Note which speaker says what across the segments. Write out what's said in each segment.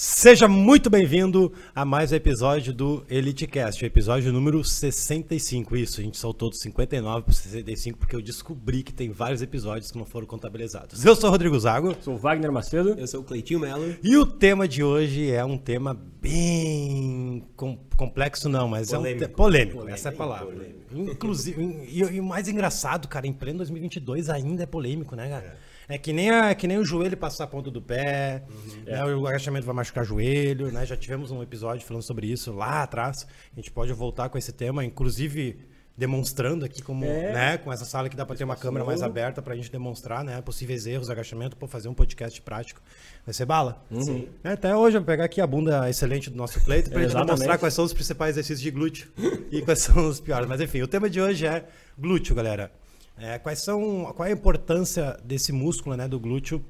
Speaker 1: Seja muito bem-vindo a mais um episódio do EliteCast, episódio número 65. Isso, a gente saltou do 59 para 65 porque eu descobri que tem vários episódios que não foram contabilizados. Eu sou o Rodrigo Zago.
Speaker 2: Sou o Wagner Macedo.
Speaker 3: Eu sou o Cleitinho Melo.
Speaker 1: E o tema de hoje é um tema bem com, complexo, não, mas polêmico. é um polêmico, polêmico essa é a palavra. Polêmico. Inclusive, e, e, o mais engraçado, cara, em pleno 2022 ainda é polêmico, né, cara? É. É que nem, a, que nem o joelho passar a ponta do pé, uhum. né, o agachamento vai machucar joelho, né? Já tivemos um episódio falando sobre isso lá atrás. A gente pode voltar com esse tema, inclusive demonstrando aqui como, é. né, com essa sala que dá para ter uma câmera mais aberta para a gente demonstrar, né, possíveis erros, agachamento, para fazer um podcast prático. Vai ser bala?
Speaker 2: Uhum.
Speaker 1: É, até hoje eu vou pegar aqui a bunda excelente do nosso Cleito para a gente demonstrar quais são os principais exercícios de glúteo e quais são os piores. Mas enfim, o tema de hoje é glúteo, galera. É, quais são, qual é a importância desse músculo, né, do glúteo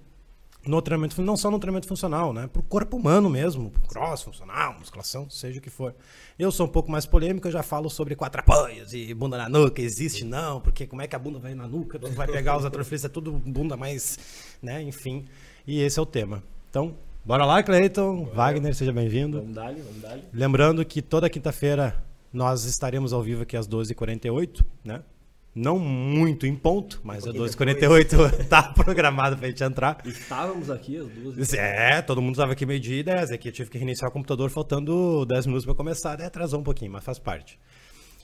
Speaker 1: no treinamento, não só no treinamento funcional, né, para o corpo humano mesmo, pro cross, funcional, musculação, seja o que for. Eu sou um pouco mais polêmico, eu já falo sobre quatro apoios e bunda na nuca, existe não, porque como é que a bunda vai na nuca, vai pegar os atrofilistas, é tudo bunda mais, né, enfim, e esse é o tema. Então, bora lá, Cleiton, Wagner, seja bem-vindo.
Speaker 2: Vamos dar vamos dar
Speaker 1: Lembrando que toda quinta-feira nós estaremos ao vivo aqui às 12h48, né? Não muito em ponto, mas a 12h48 tá programado pra gente entrar.
Speaker 2: Estávamos aqui às duas.
Speaker 1: É, todo mundo estava aqui meio-dia e 10. Aqui eu tive que reiniciar o computador faltando 10 minutos para começar. Daí atrasou um pouquinho, mas faz parte.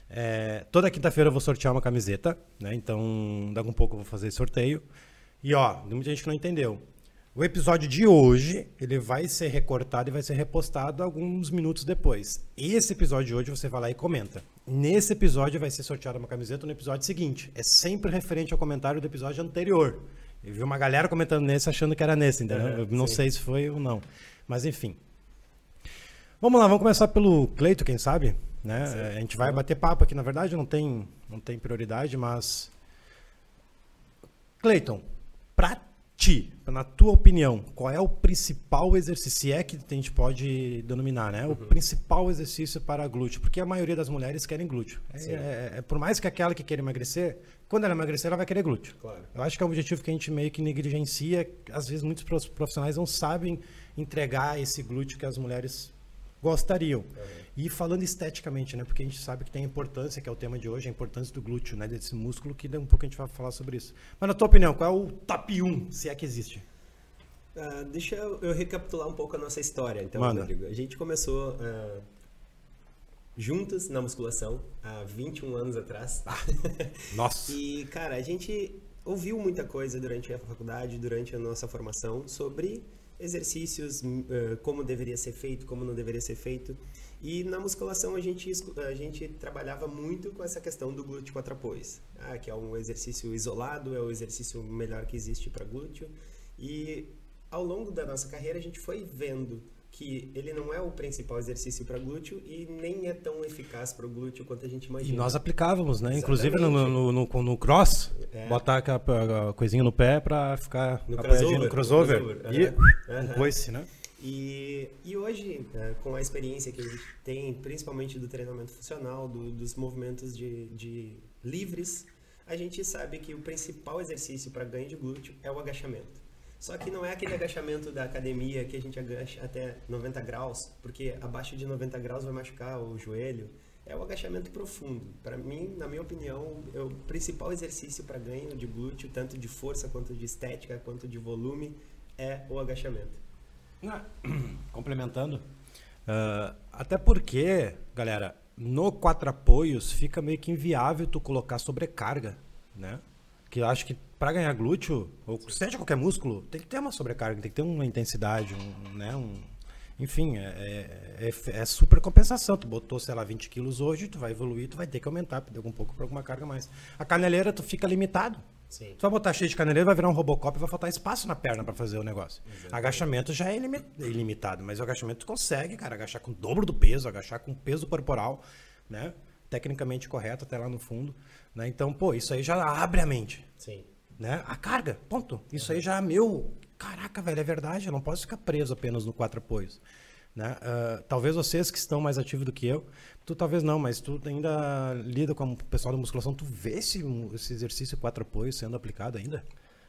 Speaker 1: É, toda quinta-feira eu vou sortear uma camiseta, né? Então, daqui a um pouco eu vou fazer sorteio. E ó, tem muita gente que não entendeu. O episódio de hoje, ele vai ser recortado e vai ser repostado alguns minutos depois. Esse episódio de hoje você vai lá e comenta. Nesse episódio vai ser sorteada uma camiseta no episódio seguinte. É sempre referente ao comentário do episódio anterior. Eu vi uma galera comentando nesse achando que era nesse, entendeu? Eu não sim. sei se foi ou não. Mas enfim. Vamos lá, vamos começar pelo Cleito, quem sabe? Né? A gente vai bater papo aqui, na verdade não tem, não tem prioridade, mas. Cleiton, ti, na tua opinião, qual é o principal exercício, se é que a gente pode denominar, né? O uhum. principal exercício para glúteo? Porque a maioria das mulheres querem glúteo. É, é, é, por mais que aquela que quer emagrecer, quando ela emagrecer, ela vai querer glúteo.
Speaker 2: Claro.
Speaker 1: Eu acho que é um objetivo que a gente meio que negligencia. Às vezes, muitos profissionais não sabem entregar esse glúteo que as mulheres gostariam. E falando esteticamente, né? Porque a gente sabe que tem a importância, que é o tema de hoje, a importância do glúteo, né? Desse músculo, que daqui um pouco a gente vai falar sobre isso. Mas na tua opinião, qual é o top 1, se é que existe?
Speaker 3: Uh, deixa eu, eu, recapitular um pouco a nossa história, então,
Speaker 1: Manda.
Speaker 3: Rodrigo. A gente começou uh, juntos na musculação há 21 anos atrás.
Speaker 1: Ah, nossa!
Speaker 3: e, cara, a gente ouviu muita coisa durante a faculdade, durante a nossa formação, sobre exercícios, uh, como deveria ser feito, como não deveria ser feito. E na musculação a gente, a gente trabalhava muito com essa questão do glúteo quatro apoios, ah, que é um exercício isolado, é o exercício melhor que existe para glúteo. E ao longo da nossa carreira a gente foi vendo que ele não é o principal exercício para glúteo e nem é tão eficaz para o glúteo quanto a gente imagina.
Speaker 1: E nós aplicávamos, né? Exatamente. Inclusive no, no, no, no cross, é. botar a, a, coisinha no pé para ficar
Speaker 3: no crossover,
Speaker 1: no crossover.
Speaker 3: No crossover.
Speaker 1: E uhum. um coice, né?
Speaker 3: E, e hoje, é, com a experiência que a gente tem, principalmente do treinamento funcional, do, dos movimentos de, de livres, a gente sabe que o principal exercício para ganho de glúteo é o agachamento. Só que não é aquele agachamento da academia que a gente agacha até 90 graus, porque abaixo de 90 graus vai machucar o joelho. É o agachamento profundo. Para mim, na minha opinião, é o principal exercício para ganho de glúteo, tanto de força quanto de estética, quanto de volume, é o agachamento.
Speaker 1: Ah, complementando, uh, até porque, galera, no quatro apoios fica meio que inviável tu colocar sobrecarga, né? Que eu acho que para ganhar glúteo, ou seja qualquer músculo, tem que ter uma sobrecarga, tem que ter uma intensidade, um, né? Um, enfim, é, é, é, é, super compensação. Tu botou, sei lá, 20 quilos hoje, tu vai evoluir, tu vai ter que aumentar, um pouco para alguma carga mais. A caneleira, tu fica limitado.
Speaker 3: Sim.
Speaker 1: Tu vai botar cheio de caneleira, vai virar um Robocop e vai faltar espaço na perna para fazer o negócio. Exatamente. Agachamento já é ilimitado, mas o agachamento tu consegue, cara, agachar com o dobro do peso, agachar com o peso corporal, né? Tecnicamente correto até lá no fundo, né? Então, pô, isso aí já abre a mente.
Speaker 3: Sim.
Speaker 1: Né? A carga, ponto. Isso uhum. aí já é meu. Caraca, velho, é verdade, eu não posso ficar preso apenas no quatro apoios. Né? Uh, talvez vocês que estão mais ativos do que eu, tu talvez não, mas tu ainda lida com o pessoal da musculação, tu vê esse, esse exercício quatro apoios sendo aplicado ainda?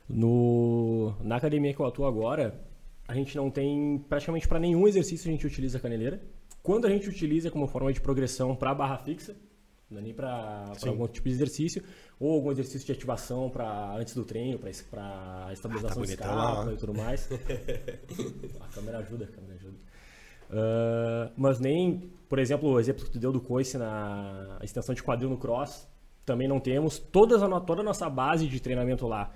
Speaker 2: No, na academia que eu atuo agora, a gente não tem praticamente para nenhum exercício a gente utiliza a caneleira. Quando a gente utiliza como forma de progressão para barra fixa, não é nem para algum tipo de exercício, ou algum exercício de ativação para antes do treino, para estabilização
Speaker 1: Ah, tá
Speaker 2: de e tudo mais. a câmera ajuda, a câmera ajuda. Ah, mas nem, por exemplo, o exemplo que tu deu do coice na extensão de quadril no cross, também não temos. Todas a, toda a nossa base de treinamento lá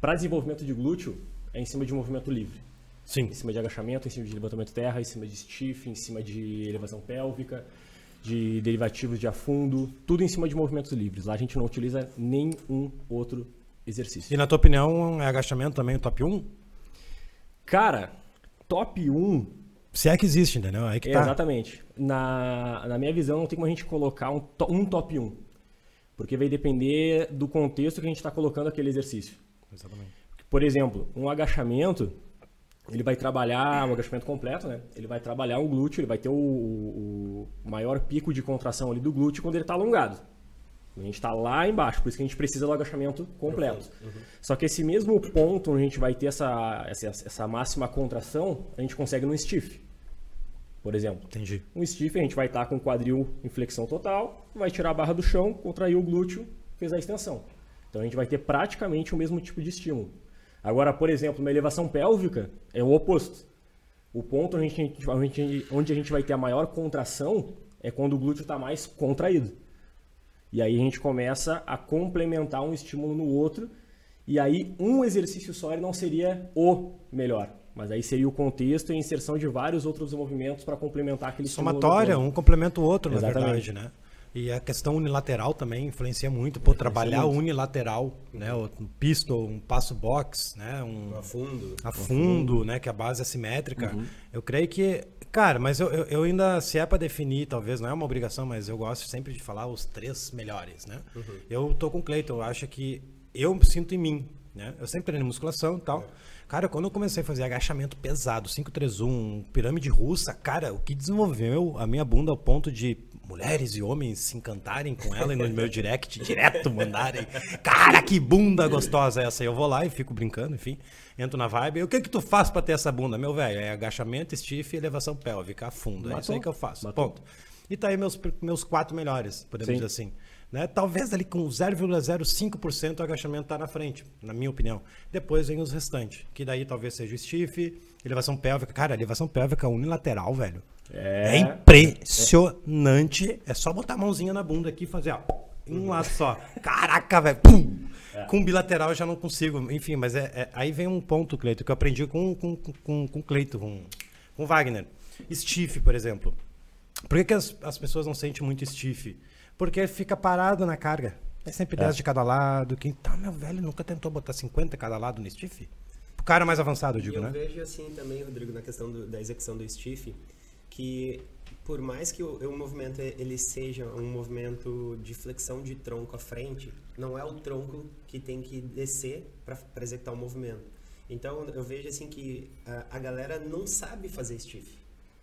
Speaker 2: para desenvolvimento de glúteo é em cima de movimento livre.
Speaker 1: Sim.
Speaker 2: Em cima de agachamento, em cima de levantamento terra, em cima de stiff, em cima de elevação pélvica, de derivativos de afundo, tudo em cima de movimentos livres. Lá a gente não utiliza nenhum outro exercício.
Speaker 1: E na tua opinião, é agachamento também o top 1?
Speaker 2: Cara, top 1
Speaker 1: Se é que existe, entendeu? Aí que tá.
Speaker 2: Exatamente. Na, na minha visão, não tem como a gente colocar um, um top 1. Porque vai depender do contexto que a gente está colocando aquele exercício.
Speaker 1: Exatamente.
Speaker 2: Por exemplo, um agachamento, ele vai trabalhar, um agachamento completo, né? Ele vai trabalhar o glúteo, ele vai ter o, o- o maior pico de contração ali do glúteo quando ele está alongado. A gente está lá embaixo, por isso que a gente precisa do agachamento completo. Só que esse mesmo ponto onde a gente vai ter essa, essa, essa máxima contração, a gente consegue no stiff, por exemplo.
Speaker 1: Entendi.
Speaker 2: Um stiff, a gente vai estar com o quadril em flexão total, vai tirar a barra do chão, contrair o glúteo, fez a extensão. Então a gente vai ter praticamente o mesmo tipo de estímulo. Agora, por exemplo, uma elevação pélvica é o oposto. O ponto onde a gente, onde a gente- onde a gente vai ter a maior contração é quando o glúteo está mais contraído. E aí a gente começa a complementar um estímulo no outro. E aí um exercício só ele não seria o melhor. Mas aí seria o contexto e a inserção de vários outros movimentos para complementar aquele
Speaker 1: Somatória, um complementa o outro, na
Speaker 2: Exatamente.
Speaker 1: verdade, né? E a questão unilateral também influencia muito. Pô, trabalhar
Speaker 2: muito.
Speaker 1: unilateral, né? Um pistol, um passo box, né? Um
Speaker 3: A fundo.
Speaker 1: a fundo, né? Que a base é simétrica.
Speaker 2: Uhum.
Speaker 1: Eu creio que, cara, mas eu, eu, eu ainda, se é pra definir, talvez não é uma obrigação, mas eu gosto sempre de falar os três melhores, né?
Speaker 2: Uhum.
Speaker 1: Eu tô com o Cleiton, eu acho que eu sinto em mim, né? Eu sempre treino musculação e tal. Cara, quando eu comecei a fazer agachamento pesado, 531, pirâmide russa, cara, o que desenvolveu a minha bunda ao ponto de mulheres e homens se encantarem com ela e no meu direct direto mandarem, cara, que bunda gostosa é essa. Eu vou lá e fico brincando, enfim, entro na vibe. E o que que tu faz pra ter essa bunda, meu velho? É agachamento, stiff e elevação pélvica, a fundo. É isso aí
Speaker 2: Matou.
Speaker 1: que eu faço.
Speaker 2: Matou.
Speaker 1: Ponto. E tá aí meus, meus quatro melhores, podemos
Speaker 2: Sim.
Speaker 1: dizer assim. Né? Talvez ali com 0,05% o agachamento tá na frente, na minha opinião. Depois vem os restantes, que daí talvez seja o stiff, elevação pélvica. Cara, elevação pélvica unilateral, velho. É,
Speaker 2: É.
Speaker 1: impressionante. É só botar a mãozinha na bunda aqui e fazer, ó, um lado só. Caraca, velho. Pum! Com bilateral eu já não consigo. Enfim, mas é, é- aí vem um ponto, Cleito, que eu aprendi com, com, com, com o Cleito, com, com o Wagner. Stiff, por exemplo. Por que, que as, as pessoas não sentem muito stiff? Porque fica parado na carga. É sempre 10 de cada lado. Quem tá, meu velho, nunca tentou botar 50 cada lado no stiff? O cara mais avançado, eu digo,
Speaker 3: eu
Speaker 1: né?
Speaker 3: vejo assim também, Rodrigo, na questão do- da execução do stiff, que por mais que o, o movimento ele seja um movimento de flexão de tronco à frente, não é o tronco que tem que descer para executar o movimento. Então eu vejo assim que a, a galera não sabe fazer stiff.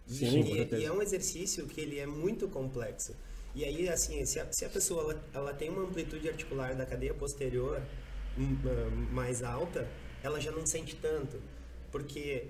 Speaker 2: Sim,
Speaker 3: e, e é um exercício que ele é muito complexo. E aí, assim, se a, se a pessoa ela, ela tem uma amplitude articular da cadeia posterior hum, mais alta, ela já não sente tanto. Porque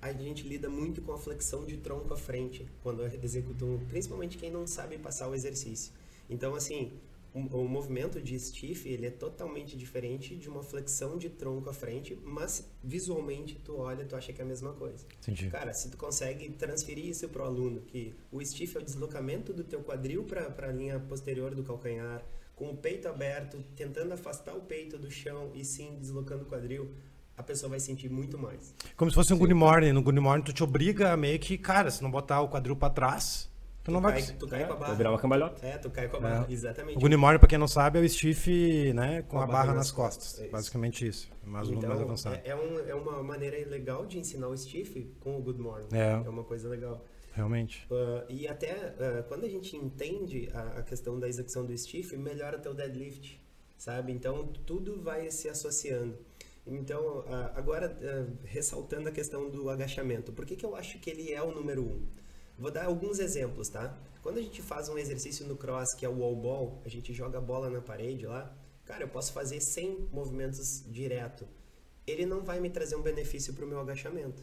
Speaker 3: a gente lida muito com a flexão de tronco à frente quando executa, um, principalmente quem não sabe passar o exercício. Então, assim, o, o movimento de stiff ele é totalmente diferente de uma flexão de tronco à frente, mas visualmente tu olha, tu acha que é a mesma coisa.
Speaker 1: Entendi.
Speaker 3: Cara, se tu consegue transferir isso para o aluno, que o stiff é o deslocamento do teu quadril para a linha posterior do calcanhar, com o peito aberto, tentando afastar o peito do chão e sim deslocando o quadril, a pessoa vai sentir muito mais.
Speaker 1: Como se fosse um good morning. No good morning tu te obriga a meio que, cara, se não botar o quadril pra trás, tu não vai
Speaker 3: cai,
Speaker 1: conseguir.
Speaker 3: tu cai com a barra.
Speaker 2: Vai virar uma cambalhota.
Speaker 3: É, tu cai com a barra, exatamente.
Speaker 1: O good morning, pra quem não sabe, é o stiff, né, com,
Speaker 3: Com
Speaker 1: a barra nas costas.
Speaker 3: é isso.
Speaker 1: Basicamente isso. Mais, mais
Speaker 3: Então,
Speaker 1: avançado.
Speaker 3: é, é, um, é uma maneira legal de ensinar o stiff com o good morning.
Speaker 1: É.
Speaker 3: é uma coisa legal.
Speaker 1: Realmente.
Speaker 3: Uh, e até uh, quando a gente entende a, a questão da execução do stiff, melhora teu deadlift, sabe? Então tudo vai se associando. Então, uh, agora uh, ressaltando a questão do agachamento, por que, que eu acho que ele é o número um? Vou dar alguns exemplos, tá? Quando a gente faz um exercício no cross, que é o wall ball, a gente joga a bola na parede lá, cara, eu posso fazer 100 movimentos direto. Ele não vai me trazer um benefício para o meu agachamento.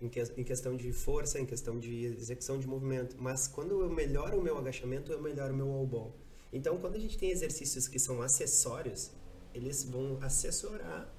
Speaker 3: em, que, em questão de força, em questão de execução de movimento. Mas quando eu melhoro o meu agachamento, eu melhoro o meu all ball. Então, quando a gente tem exercícios que são acessórios, eles vão assessorar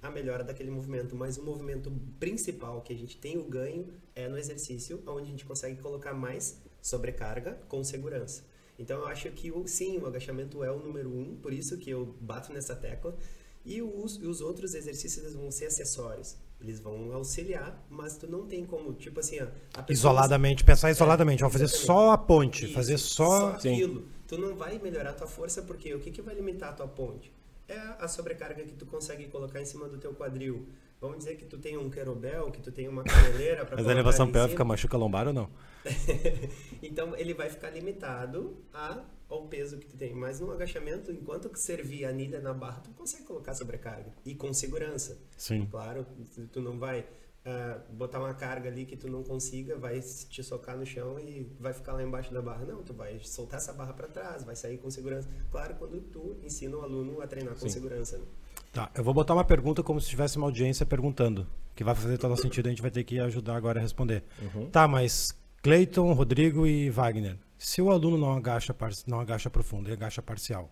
Speaker 3: a melhora daquele movimento, mas o movimento principal que a gente tem o ganho é no exercício, onde a gente consegue colocar mais sobrecarga com segurança. Então eu acho que sim, o agachamento é o número um, por isso que eu bato nessa tecla. E os, os outros exercícios vão ser acessórios. Eles vão auxiliar, mas tu não tem como, tipo assim, a
Speaker 1: isoladamente, pensar isoladamente, é, vamos fazer só a ponte, Isso, fazer só,
Speaker 3: só aquilo. Sim. Tu não vai melhorar a tua força porque o que, que vai limitar a tua ponte? É a sobrecarga que tu consegue colocar em cima do teu quadril. Vamos dizer que tu tem um querobel, que tu tem uma caneleira para
Speaker 1: Mas a elevação pélvica machuca lombar ou não?
Speaker 3: então ele vai ficar limitado a, ao peso que tu tem. Mas no agachamento, enquanto que servir a anilha na barra, tu consegue colocar sobrecarga. E com segurança.
Speaker 1: Sim.
Speaker 3: Claro, tu não vai uh, botar uma carga ali que tu não consiga, vai te socar no chão e vai ficar lá embaixo da barra. Não, tu vai soltar essa barra para trás, vai sair com segurança. Claro, quando tu ensina o aluno a treinar com Sim. segurança. Né?
Speaker 1: Tá, eu vou botar uma pergunta como se tivesse uma audiência perguntando, que vai fazer todo sentido, a gente vai ter que ajudar agora a responder. Uhum. Tá, mas Cleiton, Rodrigo e Wagner, se o aluno não agacha, não agacha profundo, ele agacha parcial,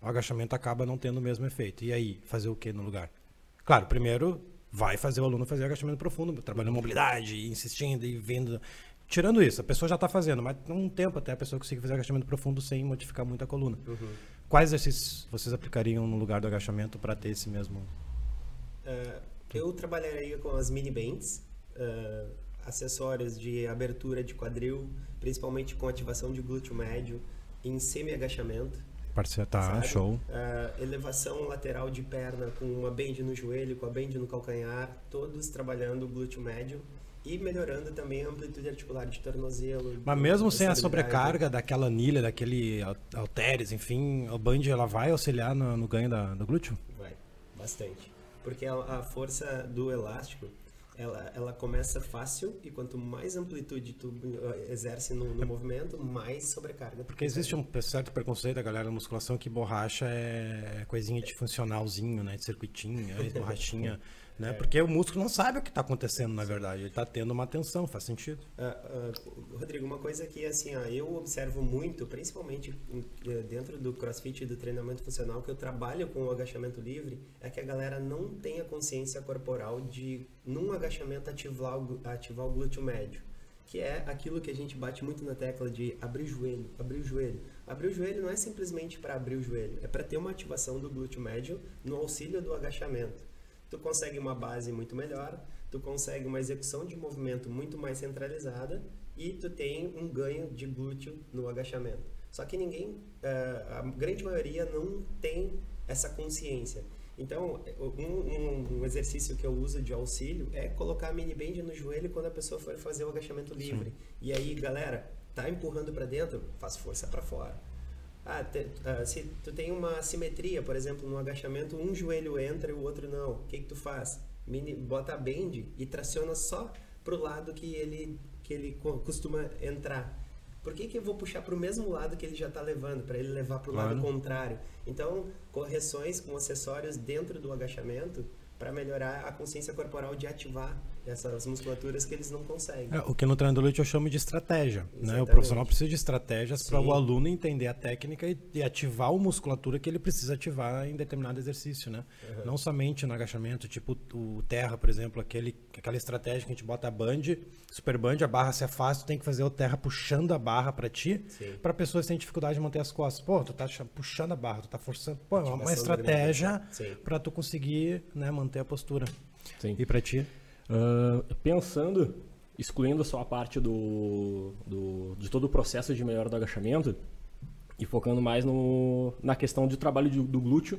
Speaker 1: o agachamento acaba não tendo o mesmo efeito. E aí, fazer o que no lugar? Claro, primeiro vai fazer o aluno fazer agachamento profundo, trabalhando mobilidade, insistindo e vendo. Tirando isso, a pessoa já está fazendo, mas um tempo até a pessoa conseguir fazer agachamento profundo sem modificar muito a coluna. Uhum. Quais exercícios vocês aplicariam no lugar do agachamento para ter esse mesmo?
Speaker 3: Uh, eu trabalharia com as mini bands, uh, acessórios de abertura de quadril, principalmente com ativação de glúteo médio em semi-agachamento.
Speaker 1: Parceiro, tá, sabe? show.
Speaker 3: Uh, elevação lateral de perna com uma bend no joelho, com a bend no calcanhar, todos trabalhando o glúteo médio e melhorando também a amplitude articular de tornozelo.
Speaker 1: Mas mesmo sem a sobrecarga daquela anilha, daquele halteres, enfim, o band ela vai auxiliar no, no ganho da, do glúteo?
Speaker 3: Vai, bastante. Porque a, a força do elástico ela, ela começa fácil e quanto mais amplitude tu uh, exerce no, no movimento, mais sobrecarga.
Speaker 1: Porque existe um certo preconceito da galera da musculação que borracha é coisinha de funcionalzinho, né? De circuitinho, é borrachinha. Né? É. Porque o músculo não sabe o que está acontecendo, na verdade. Ele está tendo uma tensão, faz sentido.
Speaker 3: Uh, uh, Rodrigo, uma coisa que assim, ó, eu observo muito, principalmente eh, dentro do crossfit e do treinamento funcional, que eu trabalho com o agachamento livre, é que a galera não tem a consciência corporal de, num agachamento, ativar o, ativar o glúteo médio. Que é aquilo que a gente bate muito na tecla de abrir o joelho, abrir o joelho. Abrir o joelho não é simplesmente para abrir o joelho, é para ter uma ativação do glúteo médio no auxílio do agachamento tu consegue uma base muito melhor, tu consegue uma execução de movimento muito mais centralizada e tu tem um ganho de glúteo no agachamento. Só que ninguém, eh, a grande maioria não tem essa consciência. Então, um, um, um, exercício que eu uso de auxílio é colocar a mini band no joelho quando a pessoa for fazer o agachamento livre. Sim. E aí, galera, tá empurrando para dentro, faz força para fora. Ah, te, uh, se tu tem uma assimetria, por exemplo, no agachamento, um joelho entra e o outro não. O que, que tu faz? Mini, bota a bend e traciona só pro lado que ele, que ele costuma entrar. Por que, que eu vou puxar para o mesmo lado que ele já está levando, para ele levar para o lado contrário? Então, correções com acessórios dentro do agachamento para melhorar a consciência corporal de ativar essas musculaturas que eles não conseguem.
Speaker 1: É, o que no treino do leite eu chamo de estratégia. Né? O profissional precisa de estratégias para o aluno entender a técnica e, e, ativar a musculatura que ele precisa ativar em determinado exercício. Né? Uhum. Não somente no agachamento, tipo o terra, por exemplo, aquele, aquela estratégia que a gente bota a band, super band, a barra se afasta, tu tem que fazer o terra puxando a barra para ti, para a pessoa que tem dificuldade de manter as costas. Pô, tu tá puxando a barra, tu tá forçando. Pô, é uma estratégia para tu conseguir né, manter a postura. Sim. E para ti?
Speaker 2: Uh, pensando, excluindo só a parte do, do, de todo o processo de melhora do agachamento e focando mais no, na questão de trabalho de, do glúteo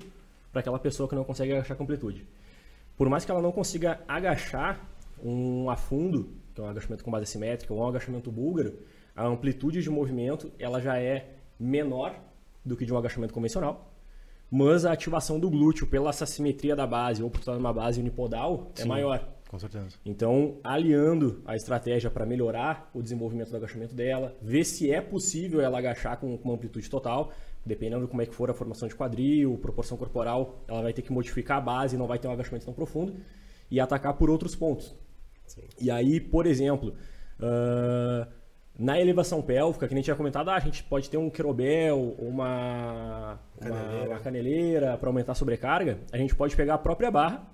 Speaker 2: para aquela pessoa que não consegue agachar com amplitude. Por mais que ela não consiga agachar um afundo, que é um agachamento com base simétrica, ou um agachamento búlgaro, a amplitude de movimento ela já é menor do que de um agachamento convencional, mas a ativação do glúteo pela essa simetria da base ou por estar numa base unipodal é Sim. é maior.
Speaker 1: Com certeza.
Speaker 2: Então, aliando a estratégia para melhorar o desenvolvimento do agachamento dela, ver se é possível ela agachar com, uma amplitude total, dependendo de como é que for a formação de quadril, proporção corporal, ela vai ter que modificar a base, não vai ter um agachamento tão profundo, e atacar por outros pontos.
Speaker 3: Sim.
Speaker 2: E aí, por exemplo, ah, na elevação pélvica, que gente tinha comentado, ah, a gente pode ter um querobel, uma uma-
Speaker 3: Caneleira.
Speaker 2: uma caneleira para aumentar a sobrecarga. A gente pode pegar a própria barra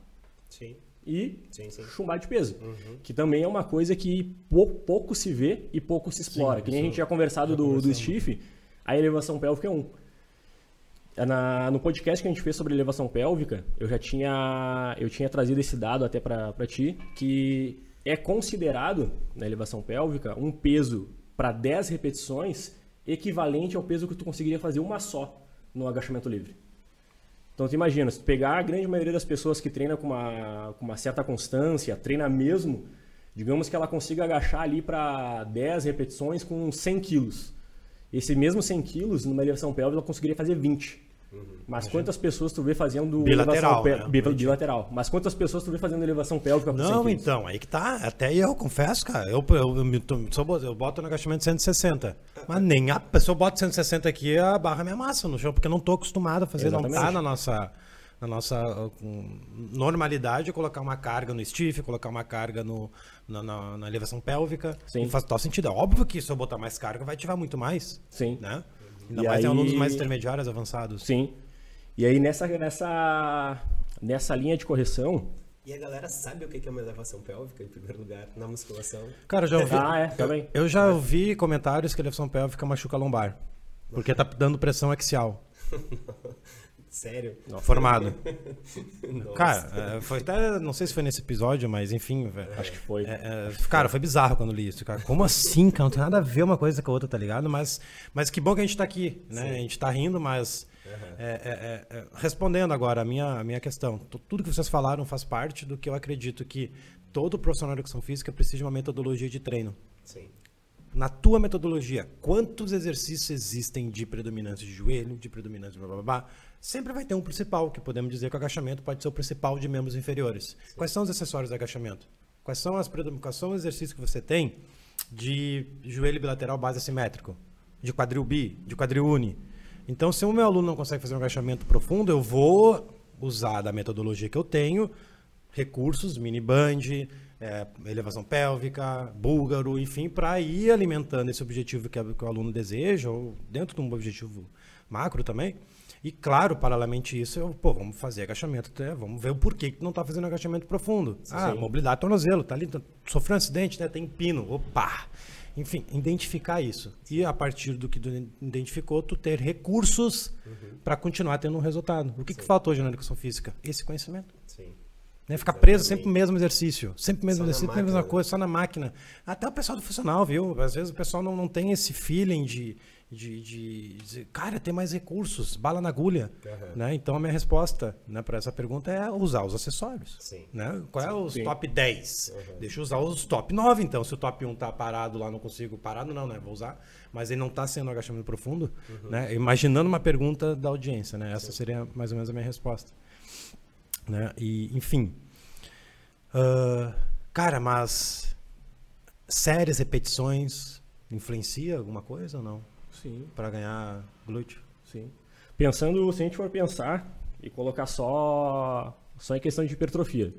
Speaker 3: Sim,
Speaker 2: e
Speaker 3: sim, sim.
Speaker 2: chumbar de peso.
Speaker 3: Uhum.
Speaker 2: Que também é uma coisa que pou- pouco se vê e pouco se explora.
Speaker 1: Sim,
Speaker 2: que nem a gente tinha conversado
Speaker 1: já
Speaker 2: do, do stiff, a elevação pélvica é um. É Na- no podcast que a gente fez sobre elevação pélvica, eu já tinha, eu tinha trazido esse dado até para ti, que é considerado, na elevação pélvica, um peso para 10 repetições equivalente ao peso que tu conseguiria fazer uma só no agachamento livre. Então, tu imagina, se tu pegar a grande maioria das pessoas que treina com uma, com uma certa constância, treina mesmo, digamos que ela consiga agachar ali para 10 repetições com 100 quilos. Esse mesmo 100 quilos, numa elevação pélvica, ela conseguiria fazer 20. Mas quantas pessoas tu vê fazendo
Speaker 1: Bilateral,
Speaker 2: elevação
Speaker 1: né?
Speaker 2: bi- bilateral? Mas quantas pessoas tu vê fazendo elevação pélvica com 100
Speaker 1: Não, então, aí que tá. Até eu confesso, cara. Eu, eu, eu, eu boto no agachamento 160. Mas nem a pessoa bota 160 aqui, a barra me amassa no chão, porque eu não tô acostumado a fazer, não tá
Speaker 2: Exatamente.
Speaker 1: na nossa. Na nossa normalidade, colocar uma carga no stiff, colocar uma carga no, na, na- na elevação pélvica.
Speaker 2: Sim.
Speaker 1: Não faz total sentido. É óbvio que se eu botar mais carga, vai ativar muito mais.
Speaker 2: Sim.
Speaker 1: Né? Ainda
Speaker 2: E
Speaker 1: mais em
Speaker 2: aí-
Speaker 1: alunos mais intermediários, avançados.
Speaker 2: Sim. E aí nessa, nessa, nessa linha de correção,
Speaker 3: E a galera sabe o que é uma elevação pélvica, em primeiro lugar, na musculação.
Speaker 1: Cara, eu já ouvi.
Speaker 2: Ah, é, também.
Speaker 1: Eu já ouvi comentários que a elevação pélvica machuca a lombar. Porque tá dando pressão axial.
Speaker 3: Sério?
Speaker 1: Formado.
Speaker 3: Nossa.
Speaker 1: Cara, é, foi até. Não sei se foi nesse episódio, mas enfim. velho.
Speaker 2: acho que foi.
Speaker 1: É, é, cara, foi bizarro quando li isso, cara. Como assim, cara? Não tem nada a ver uma coisa com a outra, tá ligado? Mas, mas que bom que a gente tá aqui, né? A gente tá rindo, mas. é, é, é, é, respondendo agora a minha, a minha questão. Tu- Tudo que vocês falaram faz parte do que eu acredito que todo profissional de educação física precisa de uma metodologia de treino.
Speaker 3: Sim.
Speaker 1: Na tua metodologia, quantos exercícios existem de predominância de joelho, de predominância blá blá blá? blá? Sempre vai ter um principal, que podemos dizer que o agachamento pode ser o principal de membros inferiores. Quais são os acessórios do agachamento? Quais são as quais são os exercícios que você tem de joelho bilateral base assimétrico, de quadril bi, de quadril uni? Então, se o meu aluno não consegue fazer um agachamento profundo, eu vou usar da metodologia que eu tenho recursos, mini band, é, elevação pélvica, búlgaro, enfim, para ir alimentando esse objetivo que, que o aluno deseja, ou dentro de um objetivo macro também. E claro, paralelamente a isso, eu, pô, vamos fazer agachamento, até, vamos ver o porquê que tu não está fazendo agachamento profundo. Ah,
Speaker 2: Sim.
Speaker 1: mobilidade tornozelo, tá ali, tá- sofreu um acidente, né, tem pino, opa! Enfim, identificar isso. E a partir do que tu identificou, tu ter recursos para continuar tendo um resultado. O que, que falta hoje na educação física? Esse conhecimento.
Speaker 3: Sim.
Speaker 1: Né? Ficar preso sempre no mesmo exercício. Sempre o mesmo
Speaker 3: Só
Speaker 1: exercício, sempre a mesma
Speaker 3: máquina.
Speaker 1: coisa, só na máquina. Até o pessoal do funcional, viu? Às vezes o pessoal não, não tem esse feeling de, de, de dizer, cara, tem mais recursos, bala na agulha.
Speaker 3: Aham.
Speaker 1: Né? Então a minha resposta né, para essa pergunta é usar os acessórios.
Speaker 3: Sim.
Speaker 1: Né? Qual é os
Speaker 2: Sim.
Speaker 1: top 10? Deixa eu usar os top 9, então. Se o top 1 tá parado lá, não consigo. Parado não, né? Vou usar. Mas ele não tá sendo agachamento profundo. Né? Imaginando uma pergunta da audiência, né? Essa seria mais ou menos a minha resposta. Né? E, enfim. Ah, cara, mas séries, repetições, influencia alguma coisa ou não?
Speaker 2: Sim,
Speaker 1: Para ganhar glúteo?
Speaker 2: sim. Pensando, se a gente for pensar e colocar só, só em questão de hipertrofia.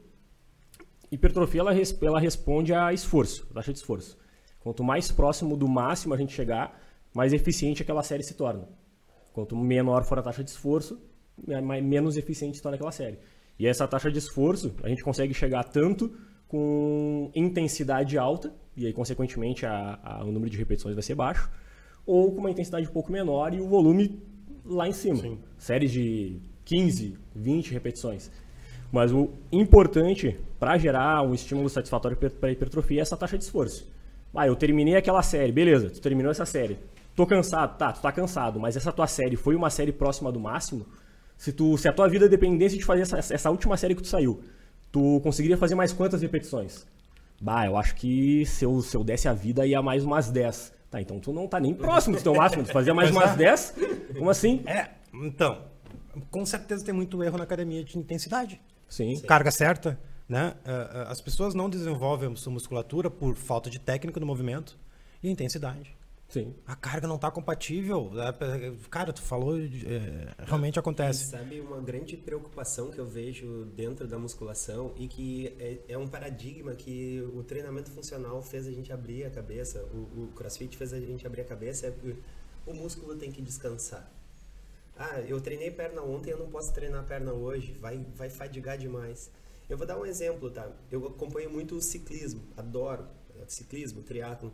Speaker 2: Hipertrofia, ela, ela responde a esforço, taxa de esforço. Quanto mais próximo do máximo a gente chegar, mais eficiente aquela série se torna. Quanto menor for a taxa de esforço, menos eficiente se torna aquela série. E essa taxa de esforço, a gente consegue chegar tanto com intensidade alta, e aí, consequentemente, a- a- o número de repetições vai ser baixo, ou com uma intensidade um pouco menor e o volume lá em cima.
Speaker 1: Sim.
Speaker 2: Séries de 15, 20 repetições. Mas o importante para gerar um estímulo satisfatório para hipertrofia é essa taxa de esforço. Ah, eu terminei aquela série, beleza, tu terminou essa série. Tô cansado, tá, tu tá cansado, mas essa tua série foi uma série próxima do máximo. Se, tu, se a tua vida dependesse de fazer essa, essa última série que tu saiu, tu conseguiria fazer mais quantas repetições? Bah, eu acho que se eu, se eu desse a vida ia mais umas 10. Tá, então tu não tá nem próximo do teu máximo, tu fazia mais umas
Speaker 1: é.
Speaker 2: 10? Como assim?
Speaker 1: É, então, com certeza tem muito erro na academia de intensidade.
Speaker 2: Sim.
Speaker 1: Carga certa, né? Ah, ah, As pessoas não desenvolvem a sua musculatura por falta de técnica no movimento e intensidade.
Speaker 2: Sim.
Speaker 1: A carga não está compatível. É, cara, tu falou, é, realmente acontece.
Speaker 3: E sabe uma grande preocupação que eu vejo dentro da musculação e que é, é, um paradigma que o treinamento funcional fez a gente abrir a cabeça, o, o CrossFit fez a gente abrir a cabeça, é que o músculo tem que descansar. Ah, eu treinei perna ontem, eu não posso treinar perna hoje, vai, vai fadigar demais. Eu vou dar um exemplo, tá? Eu acompanho muito o ciclismo, adoro ciclismo, triatlo.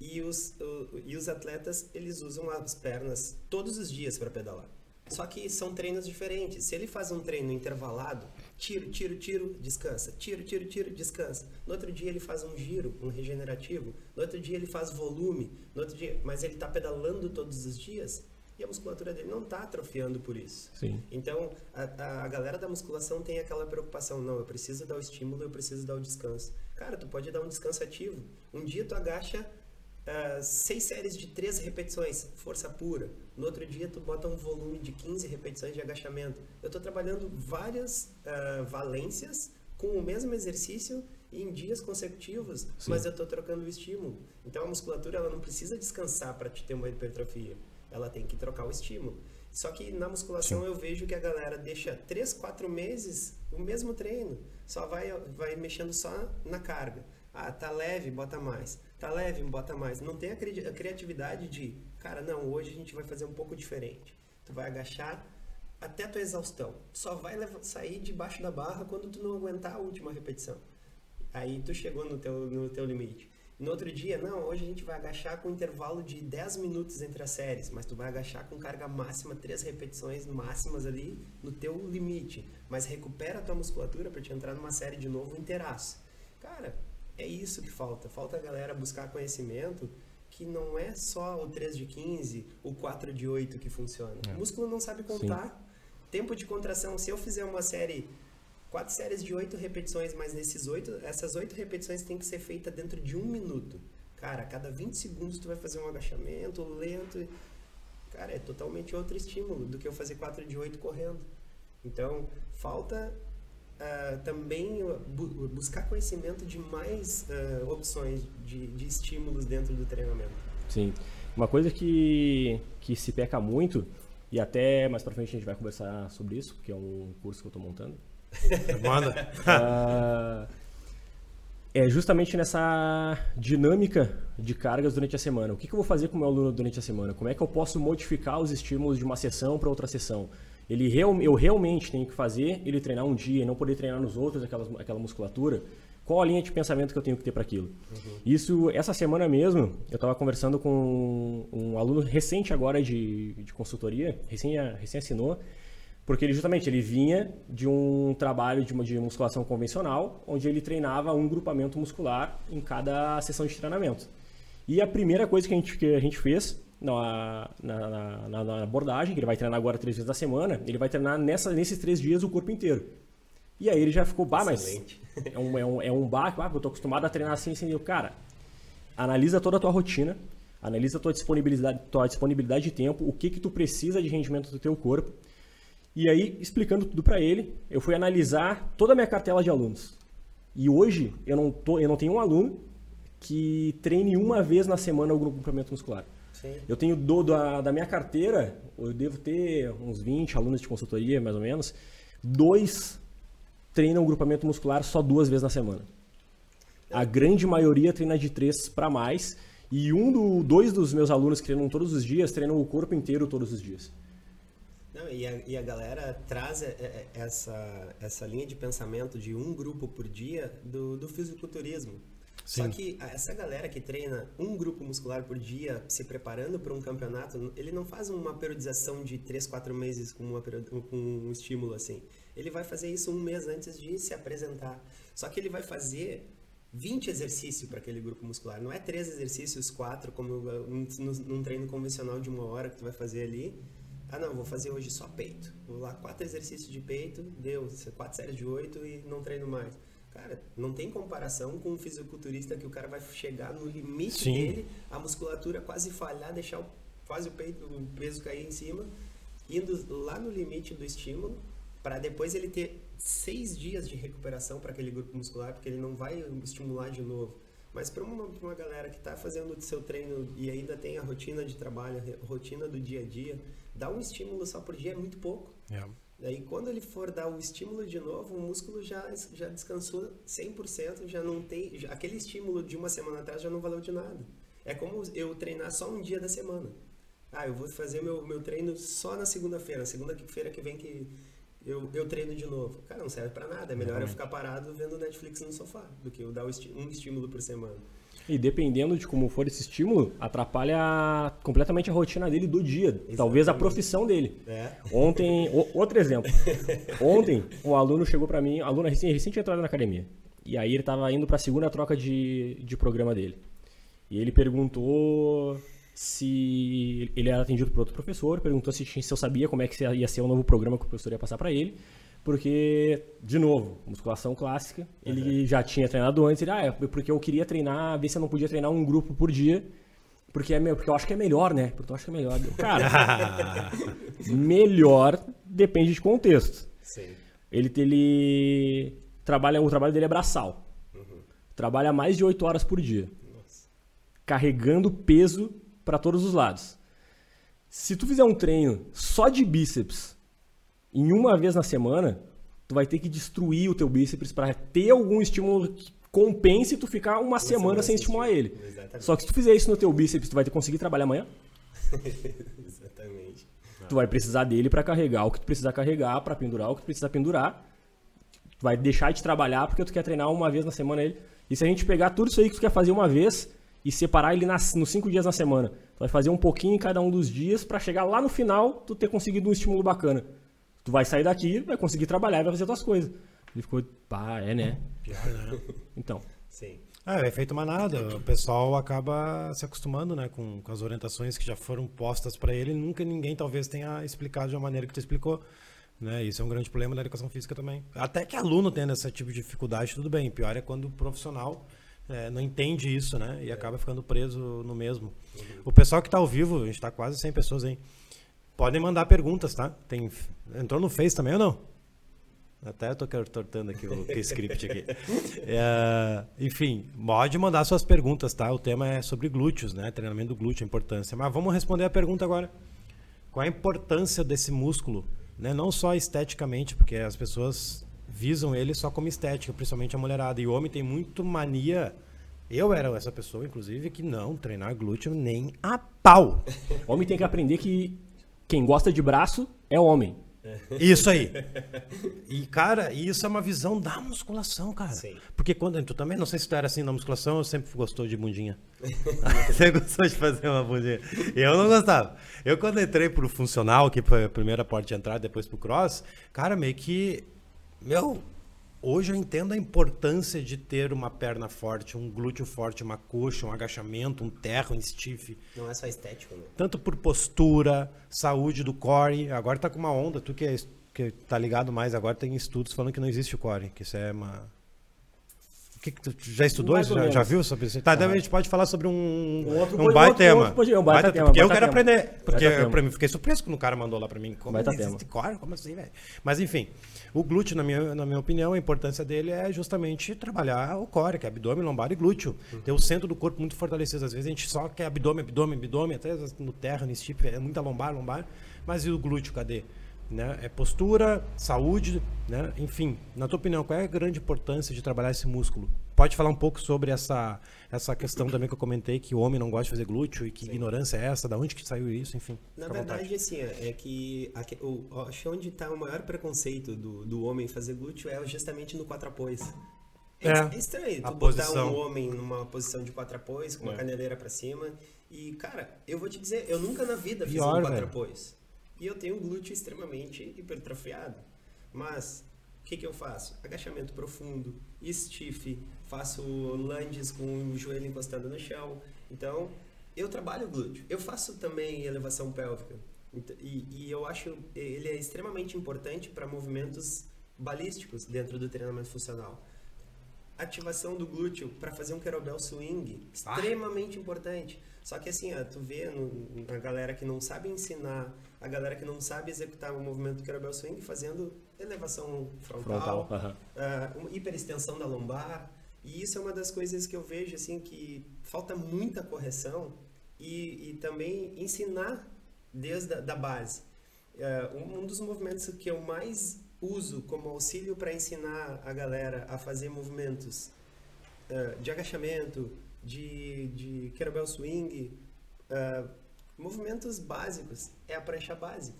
Speaker 3: E os, o, e os atletas, eles usam as pernas todos os dias para pedalar. Só que são treinos diferentes. Se ele faz um treino intervalado, tiro, tiro, tiro, descansa. Tiro, tiro, tiro, descansa. No outro dia ele faz um giro, um regenerativo. No outro dia ele faz volume. No outro dia, mas ele está pedalando todos os dias e a musculatura dele não está atrofiando por isso.
Speaker 2: Sim.
Speaker 3: Então, a, a galera da musculação tem aquela preocupação, não, eu preciso dar o estímulo, eu preciso dar o descanso. Cara, tu pode dar um descanso ativo. Um dia tu agacha uh, seis séries de três repetições, força pura. No outro dia tu bota um volume de 15 repetições de agachamento. Eu estou trabalhando várias uh, valências com o mesmo exercício em dias consecutivos, Sim. mas eu estou trocando o estímulo. Então a musculatura ela não precisa descansar para te ter uma hipertrofia ela tem que trocar o estímulo. Só que na musculação Sim. eu vejo que a galera deixa 3, 4 meses o mesmo treino, só vai, vai mexendo só na carga. Ah, tá leve, bota mais. Tá leve, bota mais. Não tem a criatividade de, cara, não, hoje a gente vai fazer um pouco diferente. Tu vai agachar até a tua exaustão. Só vai sair debaixo da barra quando tu não aguentar a última repetição. Aí tu chegou no teu, no teu limite. No outro dia, não, hoje a gente vai agachar com um intervalo de 10 minutos entre as séries, mas tu vai agachar com carga máxima, três repetições máximas ali no teu limite, mas recupera a tua musculatura para te entrar numa série de novo inteiraço. Cara, é isso que falta. Falta a galera buscar conhecimento que não é só o 3 de 15, o 4 de 8 que funciona. É. O músculo não sabe contar. Sim. Tempo de contração, se eu fizer uma série quatro séries de oito repetições, mas nesses oito, essas oito repetições tem que ser feita dentro de um minuto. Cara, a cada 20 segundos tu vai fazer um agachamento lento. Cara, é totalmente outro estímulo do que eu fazer 4 de 8 correndo. Então, falta uh, também bu buscar conhecimento de mais uh, opções de, de estímulos dentro do treinamento.
Speaker 2: Sim. Uma coisa que, que se peca muito, e até mais pra frente a gente vai conversar sobre isso, porque é um curso que eu estou montando,
Speaker 1: Manda.
Speaker 2: uh, é justamente nessa dinâmica de cargas durante a semana. O que, que, eu vou fazer com o meu aluno durante a semana? Como é que eu posso modificar os estímulos de uma sessão para outra sessão? Ele real, eu realmente tenho que fazer ele treinar um dia e não poder treinar nos outros aquela, aquela musculatura? Qual a linha de pensamento que eu tenho que ter para aquilo? Uhum. Isso, essa semana mesmo, eu estava conversando com um aluno recente agora de, de consultoria, recém, recém assinou, porque ele justamente ele vinha de um trabalho de, de musculação convencional, onde ele treinava um grupamento muscular em cada sessão de treinamento. E a primeira coisa que a gente, que a gente fez na, na, na, na abordagem, que ele vai treinar agora três vezes na semana, ele vai treinar nessa, nesses três dias o corpo inteiro. E aí ele já ficou, bah, mas é um, é um, é um ah, eu tô acostumado a treinar assim, assim. Eu, cara, analisa toda a tua rotina, analisa a tua disponibilidade, tua disponibilidade de tempo, o que que tu precisa de rendimento do teu corpo, e aí, explicando tudo para ele, eu fui analisar toda a minha cartela de alunos. E hoje eu não, tô, eu não tenho um aluno que treine uma vez na semana o grupamento muscular. Sim. Eu tenho do, da, da minha carteira, eu devo ter uns 20 alunos de consultoria, mais ou menos. Dois treinam grupamento muscular só duas vezes na semana. A grande maioria treina de três para mais. E um do, dois dos meus alunos que treinam todos os dias treinam o corpo inteiro todos os dias.
Speaker 3: Não, e, a, e a galera traz essa, essa linha de pensamento de um grupo por dia do, do fisiculturismo. Sim. Só que essa galera que treina um grupo muscular por dia, se preparando para um campeonato, ele não faz uma periodização de 3, 4 meses com, uma, com um estímulo assim. Ele vai fazer isso um mês antes de se apresentar. Só que ele vai fazer 20 exercícios para aquele grupo muscular. Não é três exercícios, quatro, como um, num treino convencional de uma hora que tu vai fazer ali ah, não, vou fazer hoje só peito. Vou lá, quatro exercícios de peito, deu, quatro séries de oito e não treino mais. Cara, não tem comparação com um fisiculturista que o cara vai chegar no limite Sim. dele, a musculatura quase falhar, deixar o, quase o peito, o peso cair em cima, indo lá no limite do estímulo, para depois ele ter seis dias de recuperação para aquele grupo muscular, porque ele não vai estimular de novo. Mas para uma, uma galera que está fazendo o seu treino e ainda tem a rotina de trabalho, a rotina do dia a dia, dar um estímulo só por dia é muito pouco.
Speaker 1: Yeah.
Speaker 3: Daí quando ele for dar o estímulo de novo, o músculo já, já descansou 100%, já não tem, já, aquele estímulo de uma semana atrás já não valeu de nada. É como eu treinar só um dia da semana. Ah, eu vou fazer meu, meu treino só na segunda-feira, segunda-feira que vem que eu, eu treino de novo. Cara, não serve para nada. É melhor eu ficar parado vendo Netflix no sofá do que eu dar um estímulo por semana.
Speaker 2: E dependendo de como for esse estímulo, atrapalha completamente a rotina dele do dia. Exatamente. Talvez a profissão dele. É. Ontem, o, outro exemplo. Ontem, um aluno chegou para mim, aluno recém tinha entrado na academia. E aí ele estava indo para a segunda troca de, de programa dele. E ele perguntou se ele era atendido por outro professor, perguntou se, se eu sabia como é que ia ser o novo programa que o professor ia passar para ele, porque, de novo, musculação clássica, ele uhum. já tinha treinado antes, ele, ah, é porque eu queria treinar, ver se eu não podia treinar um grupo por dia, porque, é, porque eu acho que é melhor, né? Porque eu acho que é melhor. Cara, melhor depende de contexto.
Speaker 3: Sim.
Speaker 2: Ele, ele trabalha, o trabalho dele é braçal. Uhum. Trabalha mais de 8 horas por dia. Nossa. Carregando peso para todos os lados. Se tu fizer um treino só de bíceps em uma vez na semana, tu vai ter que destruir o teu bíceps para ter algum estímulo que compense tu ficar uma, uma semana, semana sem estimular ele. Exatamente. Só que se tu fizer isso no teu bíceps, tu vai ter conseguir trabalhar amanhã?
Speaker 3: Exatamente.
Speaker 2: Tu vai precisar dele para carregar o que tu precisa carregar, para pendurar o que tu precisa pendurar. Tu vai deixar de trabalhar porque tu quer treinar uma vez na semana ele. E se a gente pegar tudo isso aí que tu quer fazer uma vez e separar ele nas, nos cinco dias na semana. Tu vai fazer um pouquinho em cada um dos dias para chegar lá no final tu ter conseguido um estímulo bacana. Tu vai sair daqui, vai conseguir trabalhar e vai fazer tuas coisas. Ele ficou, pá, é né?
Speaker 1: Pior, né?
Speaker 2: Então.
Speaker 3: Sim.
Speaker 1: É, é efeito manada. O pessoal acaba se acostumando, né, com, com as orientações que já foram postas para ele. Nunca ninguém talvez tenha explicado de uma maneira que tu explicou. Né? Isso é um grande problema da educação física também. Até que aluno tendo esse tipo de dificuldade, tudo bem. Pior é quando o profissional é, não entende isso, né? E acaba ficando preso no mesmo. Uhum. O pessoal que está ao vivo, a gente está quase 100 pessoas aí, podem mandar perguntas, tá? Tem, entrou no Face também ou não? Até eu tô tortando aqui o, script aqui. É, enfim, pode mandar suas perguntas, tá? O tema é sobre glúteos, né? Treinamento do glúteo, a importância. Mas vamos responder a pergunta agora. Qual a importância desse músculo? Né? Não só esteticamente, porque as pessoas visam ele só como estética, principalmente a mulherada. E o homem tem muito mania. Eu era essa pessoa, inclusive, que não treinar glúteo nem a pau.
Speaker 2: O homem tem que aprender que quem gosta de braço é homem.
Speaker 1: Isso aí. E, cara, isso é uma visão da musculação, cara. Sim. Porque quando. Tu também, não sei se tu era assim na musculação, eu sempre gostou de bundinha. Você gostou de fazer uma bundinha. Eu não gostava. Eu, quando entrei pro funcional, que foi a primeira porta de entrada, depois pro cross, cara, meio que meu, hoje eu entendo a importância de ter uma perna forte, um glúteo forte, uma coxa, um agachamento, um terra, um stiff.
Speaker 3: Não é só estético, né?
Speaker 1: Tanto por postura, saúde do core. Agora tá com uma onda, tu que, é, que tá ligado mais, agora tem estudos falando que não existe o core, que isso é uma que, já estudou isso? Já, já, viu sobre isso? Tá, ah. a gente pode falar sobre um, um, outro, um baita tema. Outro, um baita, tema. Porque eu quero tema. aprender. Porque pra mim, fiquei surpreso quando o cara mandou lá pra mim. Como baita existe core? Como assim, velho? Mas enfim, o glúteo, na minha, na minha opinião, a importância dele é justamente trabalhar o core, que é abdômen, lombar e glúteo. Uhum. Ter o centro do corpo muito fortalecido. Às vezes a gente só quer abdômen, abdômen, abdômen, até no terra, nesse tipo, é muita lombar, lombar. Mas e o glúteo, cadê? Né? É postura, saúde, né? enfim. Na tua opinião, qual é a grande importância de trabalhar esse músculo? Pode falar um pouco sobre essa, essa questão também que eu comentei, que o homem não gosta de fazer glúteo e que Sim. ignorância é essa, da onde que saiu isso, enfim.
Speaker 3: Na verdade, assim, é que o, acho onde está o maior preconceito do, do homem fazer glúteo é justamente no quatro apoios. É, é estranho tu botar um homem numa posição de quatro apoios, com uma é. caneleira para cima. E, cara, eu vou te dizer, eu nunca na vida fiz um quatro apoios. E eu tenho um glúteo extremamente hipertrofiado. Mas, o que, que eu faço? Agachamento profundo, stiff, faço lunges com o joelho encostando no chão. Então, eu trabalho o glúteo. Eu faço também elevação pélvica. E, e eu acho ele é extremamente importante para movimentos balísticos dentro do treinamento funcional. Ativação do glúteo para fazer um kettlebell swing, extremamente ah. importante. Só que assim, ó, tu vê no, a galera que não sabe ensinar, a galera que não sabe executar o movimento do kettlebell swing fazendo elevação frontal, frontal uh -huh. uh, hiperextensão da lombar, E isso é uma das coisas que eu vejo assim que falta muita correção e, e também ensinar desde a da base. Uh, um dos movimentos que eu mais uso como auxílio para ensinar a galera a fazer movimentos uh, de agachamento, de, de kettlebell swing, uh, movimentos básicos, é a prancha básica.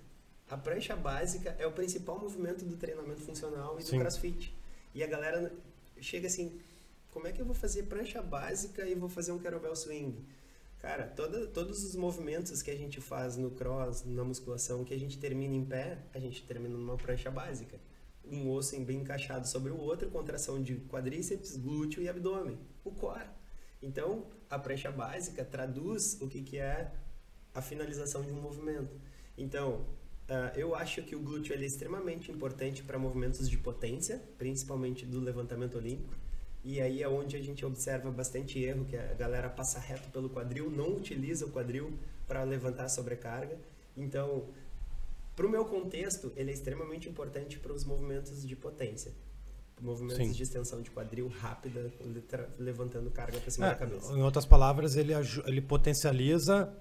Speaker 3: A prancha básica é o principal movimento do treinamento funcional e do Sim. crossfit. E a galera chega assim, como é que eu vou fazer prancha básica e vou fazer um kettlebell swing? Cara, toda, todos os movimentos que a gente faz no cross, na musculação, que a gente termina em pé, a gente termina numa prancha básica. Um osso bem encaixado sobre o outro, contração de quadríceps, glúteo e abdômen. O core. Então, a prancha básica traduz o que, que é a finalização de um movimento. Então, uh, eu acho que o glúteo é extremamente importante para movimentos de potência, principalmente do levantamento olímpico e aí é onde a gente observa bastante erro, que a galera passa reto pelo quadril, não utiliza o quadril para levantar a sobrecarga. Então, para o meu contexto, ele é extremamente importante para os movimentos de potência. Movimentos Sim. de extensão de quadril rápida, levantando carga para cima é, da cabeça.
Speaker 1: Em outras palavras, ele, ele potencializa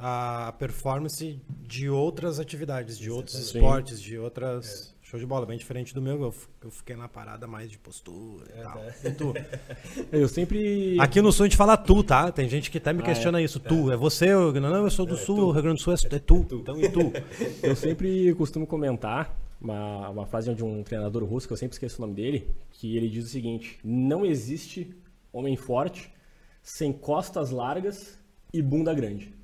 Speaker 1: a performance de outras atividades, de outros esportes, de outras. É. Show de bola, bem diferente do meu. Eu, eu fiquei na parada mais de postura e é, tal. É. E tu?
Speaker 2: Eu sempre.
Speaker 1: Aqui no sul a gente fala tu, tá? Tem gente que até me ah, questiona é? isso. Tu, é, você? Eu, não, eu sou do é, sul, o Rio Grande do Sul é, é tu. tu. Então e tu?
Speaker 2: Eu sempre costumo comentar uma, uma frase de um treinador russo, que eu sempre esqueço o nome dele, que ele diz o seguinte: Não existe homem forte sem costas largas e bunda grande.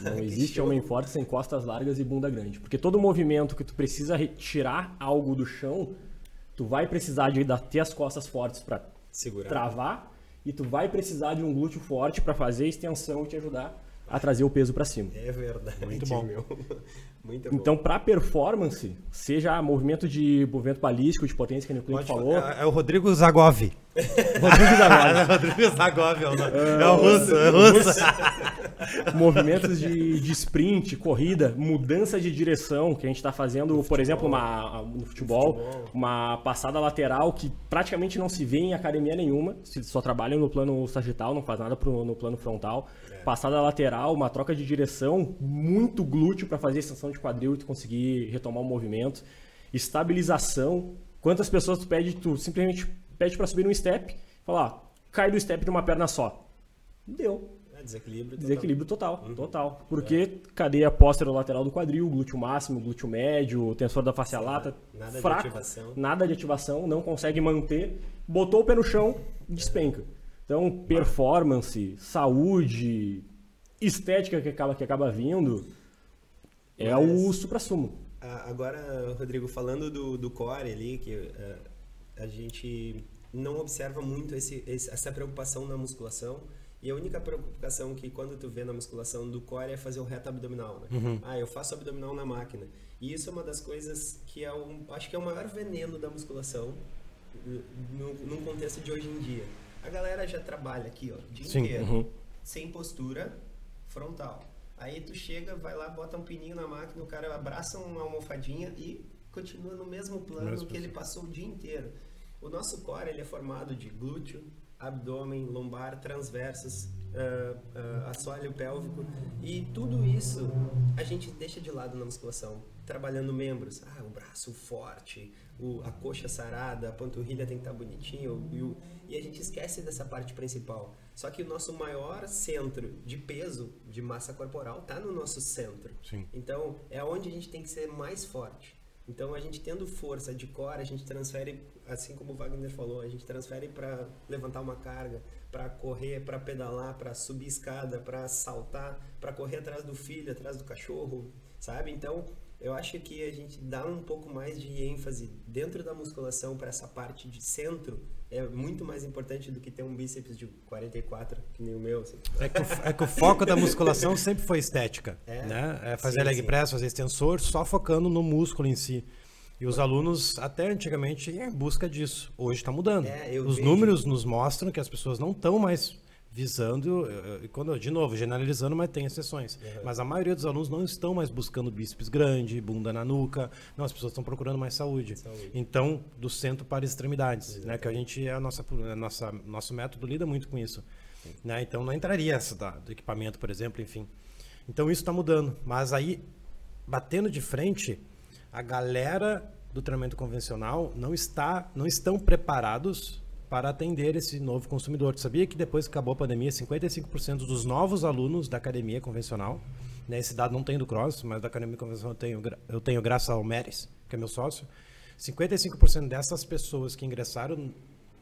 Speaker 2: Não existe homem forte sem costas largas e bunda grande. Porque todo movimento que tu precisa retirar algo do chão, tu vai precisar de ter as costas fortes para travar e tu vai precisar de um glúteo forte para fazer extensão e te ajudar a trazer o peso para cima.
Speaker 3: É verdade.
Speaker 1: Muito bom. Meu.
Speaker 2: Muito bom. Então, para performance, seja movimento de movimento balístico, de potência, que o cliente falou.
Speaker 1: É, é, o Rodrigo Zagov.
Speaker 2: Rodrigo Zagov.
Speaker 1: Rodrigo Zagov é o, é, é o russo. É o russo.
Speaker 2: Movimentos de, de sprint, corrida, mudança de direção, que a gente está fazendo, no por exemplo, uma, no futebol, futebol, uma passada lateral que praticamente não se vê em academia nenhuma, só trabalha no plano sagital, não faz nada pro, no plano frontal. É. Passada lateral, uma troca de direção, muito glúteo para fazer extensão de quadril e tu conseguir retomar o movimento. Estabilização. Quantas pessoas tu pede, tu simplesmente pede para subir um step, falar, cai do step de uma perna só. Deu
Speaker 3: desequilíbrio
Speaker 2: total. Desequilíbrio total, uhum. total. Porque é. cadeia lateral do quadril, glúteo máximo, glúteo médio, tensor da face lata,
Speaker 3: nada
Speaker 2: fraco,
Speaker 3: de ativação.
Speaker 2: nada de ativação, não consegue manter, botou o pé no chão, despenca. Então, performance, saúde, estética que acaba, que acaba vindo, é Mas, o supra-sumo.
Speaker 3: Agora, Rodrigo, falando do, do core ali, que uh, a gente não observa muito esse, essa preocupação na musculação, e a única preocupação que quando tu vê na musculação do core é fazer o reto abdominal, né? Uhum. Ah, eu faço abdominal na máquina. E isso é uma das coisas que é um, acho que é o maior veneno da musculação no, num contexto de hoje em dia. A galera já trabalha aqui, ó, o dia Sim. inteiro, uhum. sem postura frontal. Aí tu chega, vai lá, bota um pininho na máquina, o cara abraça uma almofadinha e continua no mesmo plano mesmo que ele passou o dia inteiro. O nosso core ele é formado de glúteo, abdômen, lombar, transversos, uh, uh, assoalho pélvico e tudo isso a gente deixa de lado na musculação, trabalhando membros, ah, o braço forte, o, a coxa sarada, a panturrilha tem que estar bonitinho e, o, e a gente esquece dessa parte principal. Só que o nosso maior centro de peso, de massa corporal, está no nosso centro.
Speaker 1: Sim.
Speaker 3: Então é onde a gente tem que ser mais forte. Então a gente tendo força de core, a gente transfere, assim como o Wagner falou, a gente transfere para levantar uma carga, para correr, para pedalar, para subir escada, para saltar, para correr atrás do filho, atrás do cachorro, sabe? Então eu acho que a gente dá um pouco mais de ênfase dentro da musculação para essa parte de centro é muito mais importante do que ter um bíceps de 44, que nem o meu. Assim.
Speaker 1: É, que o, é, que o, foco da musculação sempre foi estética. É, né? é fazer sim, leg sim. press, fazer extensor, só focando no músculo em si. E os alunos, até antigamente, iam em busca disso. Hoje está mudando.
Speaker 3: É,
Speaker 1: os vejo. números nos mostram que as pessoas não estão mais visando, quando de novo, generalizando, mas tem exceções.
Speaker 3: Uhum.
Speaker 1: Mas a maioria dos alunos não estão mais buscando bíceps grande, bunda na nuca. Não, as pessoas estão procurando mais saúde.
Speaker 3: Saúde.
Speaker 1: Então, do centro para as extremidades, né? Que a gente a nossa, a nossa nosso método lida muito com isso, né? Então não entraria essa da, do equipamento, por exemplo, enfim. Então isso está mudando, mas aí batendo de frente, a galera do treinamento convencional não está, não estão preparados para atender esse novo consumidor. Tu sabia que depois que acabou a pandemia, 55% dos novos alunos da academia convencional, né, esse dado não tem do Cross, mas da academia convencional eu tenho, eu tenho graças ao Meres, que é meu sócio, 55% dessas pessoas que ingressaram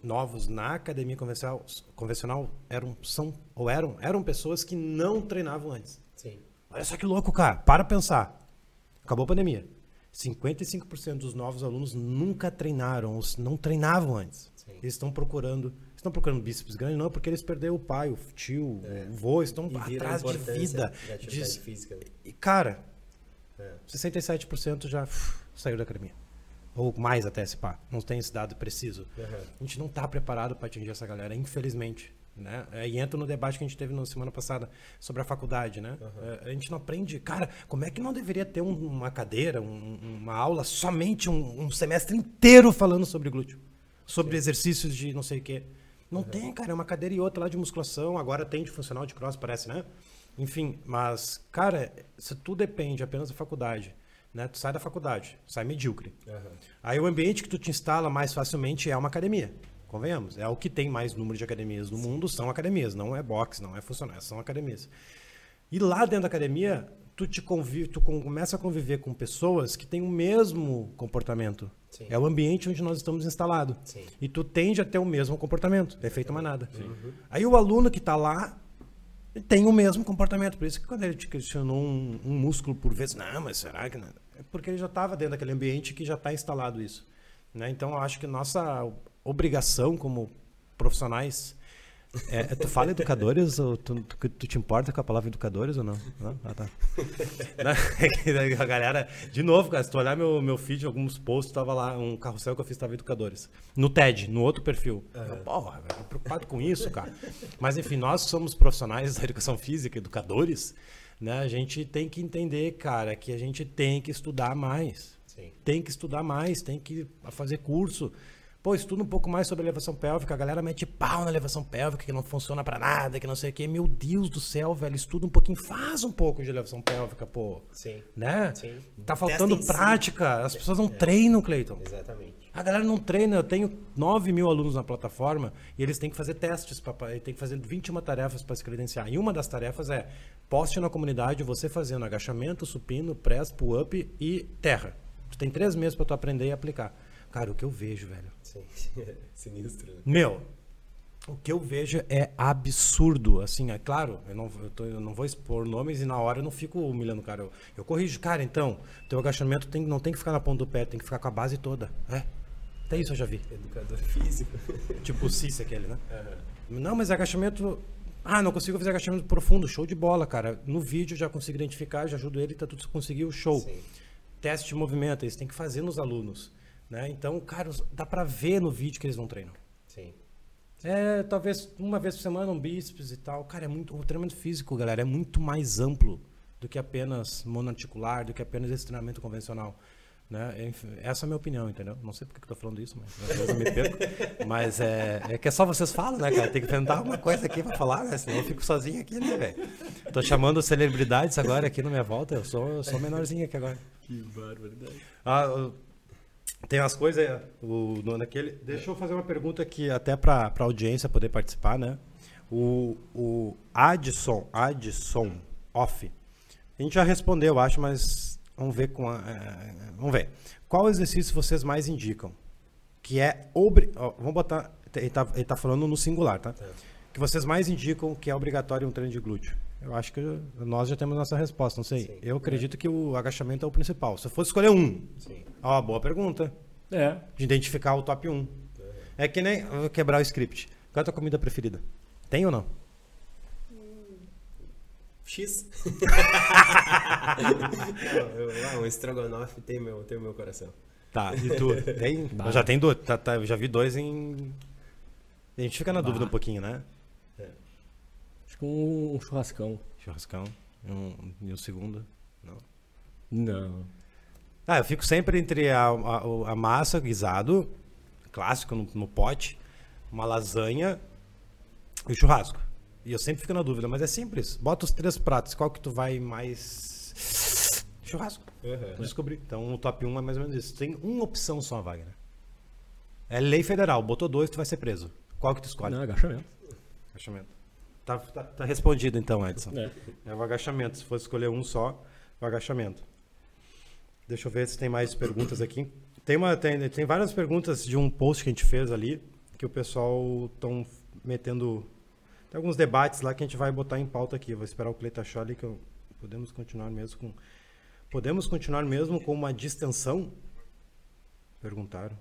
Speaker 1: novos na academia convencional, convencional eram, são, ou eram, eram pessoas que não treinavam antes.
Speaker 3: Sim.
Speaker 1: Olha só que louco, cara. Para pensar. Acabou a pandemia. 55% dos novos alunos nunca treinaram, ou não treinavam antes. Eles estão procurando. Estão procurando bíceps grandes, não, porque eles perderam o pai, o tio, o vô, estão
Speaker 3: É.
Speaker 1: Atrás de vida.
Speaker 3: Da atividade
Speaker 1: de-
Speaker 3: física. né?
Speaker 1: E, cara,
Speaker 3: É.
Speaker 1: 67% já uf, saiu da academia. Ou mais até, se pá. Não tem esse dado preciso.
Speaker 3: Uhum.
Speaker 1: A gente não está preparado para atingir essa galera, infelizmente. Né? É, E entra no debate que a gente teve na semana passada sobre a faculdade, né? É, A gente não aprende. Cara, como é que não deveria ter um- uma cadeira, um- uma aula, somente um, um semestre inteiro falando sobre glúteo? Sobre exercícios de não sei o quê. Não tem, cara. É uma cadeira e outra lá de musculação. Agora tem de funcional de cross, parece, né? Enfim, mas, cara, se tudo depende apenas da faculdade, né? Tu sai da faculdade, sai medíocre.
Speaker 3: Uhum.
Speaker 1: Aí o ambiente que tu te instala mais facilmente é uma academia. Convenhamos. É o que tem mais número de academias no mundo, são academias. Não é boxe, não é funcionário, são academias. E lá dentro da academia, tu te convive, tu com- começa a conviver com pessoas que têm o mesmo comportamento.
Speaker 3: Sim.
Speaker 1: É o ambiente onde nós estamos instalados. E tu tende a ter o mesmo comportamento. É feito mais nada. Aí o aluno que está lá tem o mesmo comportamento. Por isso que quando ele te questionou um, um músculo por vez, não, mas será que não? É porque ele já estava dentro daquele ambiente que já está instalado isso. Né? Então, eu acho que nossa obrigação como profissionais. É, tu fala educadores ou tu, tu, tu te importa com a palavra educadores ou não? não? Ah, tá. Né? a galera, de novo, cara, se tu olhar meu, meu feed, alguns posts, tava lá, um carrossel que eu fiz, tava educadores. No TED, no outro perfil. Eu, Porra, tô preocupado com isso, cara. Mas enfim, nós que somos profissionais da educação física, educadores, né, a gente tem que entender, cara, que a gente tem que estudar mais.
Speaker 3: Sim.
Speaker 1: Tem que estudar mais, tem que fazer curso. Pô, estuda um pouco mais sobre elevação pélvica. A galera mete pau na elevação pélvica, que não funciona pra nada, que não sei o quê. Meu Deus do céu, velho, estuda um pouquinho, faz um pouco de elevação pélvica, pô.
Speaker 3: Sim.
Speaker 1: Né?
Speaker 3: Sim.
Speaker 1: Tá faltando
Speaker 3: Testa em si.
Speaker 1: prática. As pessoas não treinam, Cleiton.
Speaker 3: Exatamente.
Speaker 1: A galera não treina. Eu tenho 9 mil alunos na plataforma e eles têm que fazer testes, pra- tem que fazer 21 tarefas para se credenciar. E uma das tarefas é poste na comunidade você fazendo agachamento, supino, press, pull-up e terra. Tu tem três meses para tu aprender e aplicar. Cara, o que eu vejo, velho.
Speaker 3: Sim. Sinistro, né?
Speaker 1: Meu, o que eu vejo é absurdo. Assim, é claro, eu não, eu tô- eu não vou expor nomes e na hora eu não fico humilhando o cara. Eu, eu corrijo, cara, então, teu agachamento tem, não tem que ficar na ponta do pé, tem que ficar com a base toda. É. Até isso eu já vi.
Speaker 3: Educador físico.
Speaker 1: Tipo o Cici aquele, né? Não, mas agachamento. Ah, não consigo fazer agachamento profundo. Show de bola, cara. No vídeo já consigo identificar, já ajudo ele, tá tudo conseguiu, show.
Speaker 3: Sim.
Speaker 1: Teste de movimento, eles têm que fazer nos alunos. Né? Então, cara, dá pra ver no vídeo que eles não treinam.
Speaker 3: Sim.
Speaker 1: É, talvez uma vez por semana um bíceps e tal. Cara, é muito, o treinamento físico, galera, é muito mais amplo do que apenas monoarticular, do que apenas esse treinamento convencional. Né? Enfim, essa é a minha opinião, entendeu? Não sei porque que eu tô falando isso, mas às vezes eu me perco. Mas é, é que é só vocês falam, né, cara? Tem que inventar alguma coisa aqui pra falar, né? Senão eu fico sozinho aqui, né, velho? Tô chamando celebridades agora aqui na minha volta. Eu sou, eu sou menorzinho aqui agora.
Speaker 3: Que barbaridade.
Speaker 1: Ah, eu- tem umas coisas o, no, naquele. Deixa eu fazer uma pergunta aqui, até para a audiência poder participar, né? O, o Adson, Adson Off. A gente já respondeu, eu acho, mas vamos ver com a, é, Vamos ver. Qual exercício vocês mais indicam? Que é. Obri, ó, vamos botar. Ele tá, ele tá falando no singular, tá? Que vocês mais indicam que é obrigatório um treino de glúteo. Eu acho que nós já temos nossa resposta, não sei.
Speaker 3: Sim.
Speaker 1: Eu acredito que o agachamento é o principal. Se eu fosse escolher um,
Speaker 3: Sim.
Speaker 1: Ó, boa pergunta.
Speaker 2: É.
Speaker 1: De identificar o top 1. É que nem. quebrar o script. Qual é a tua comida preferida? Tem ou não?
Speaker 3: X. Não, eu, ah, um estrogonofe tem meu, tem meu coração.
Speaker 1: Tá. E tu? Tem? Já tenho dois. Tá, tá, eu já vi dois em. A gente fica na dúvida um pouquinho, né?
Speaker 2: Que um, um churrascão.
Speaker 1: Churrascão. E um, e um segundo. Não.
Speaker 2: Não.
Speaker 1: Ah, eu fico sempre entre a, a, a massa, guisado, clássico no, no pote, uma lasanha e o churrasco. E eu sempre fico na dúvida, mas é simples. Bota os três pratos, qual que tu vai mais. Churrasco. Descobri. Então o top 1 é mais ou menos isso. Tem uma opção só, Wagner. É lei federal. Botou dois, tu vai ser preso. Qual que tu escolhe?
Speaker 2: Não, agachamento.
Speaker 1: Agachamento. Tá, tá, tá respondido então, Edson.
Speaker 2: É.
Speaker 1: É o agachamento. Se fosse escolher um só, o agachamento. Deixa eu ver se tem mais perguntas aqui. Tem, uma, tem, tem várias perguntas de um post que a gente fez ali, que o pessoal estão metendo. Tem alguns debates lá que a gente vai botar em pauta aqui. Vou esperar o Cleiton achar ali que eu, podemos continuar mesmo com. Podemos continuar mesmo com uma distensão? Perguntaram.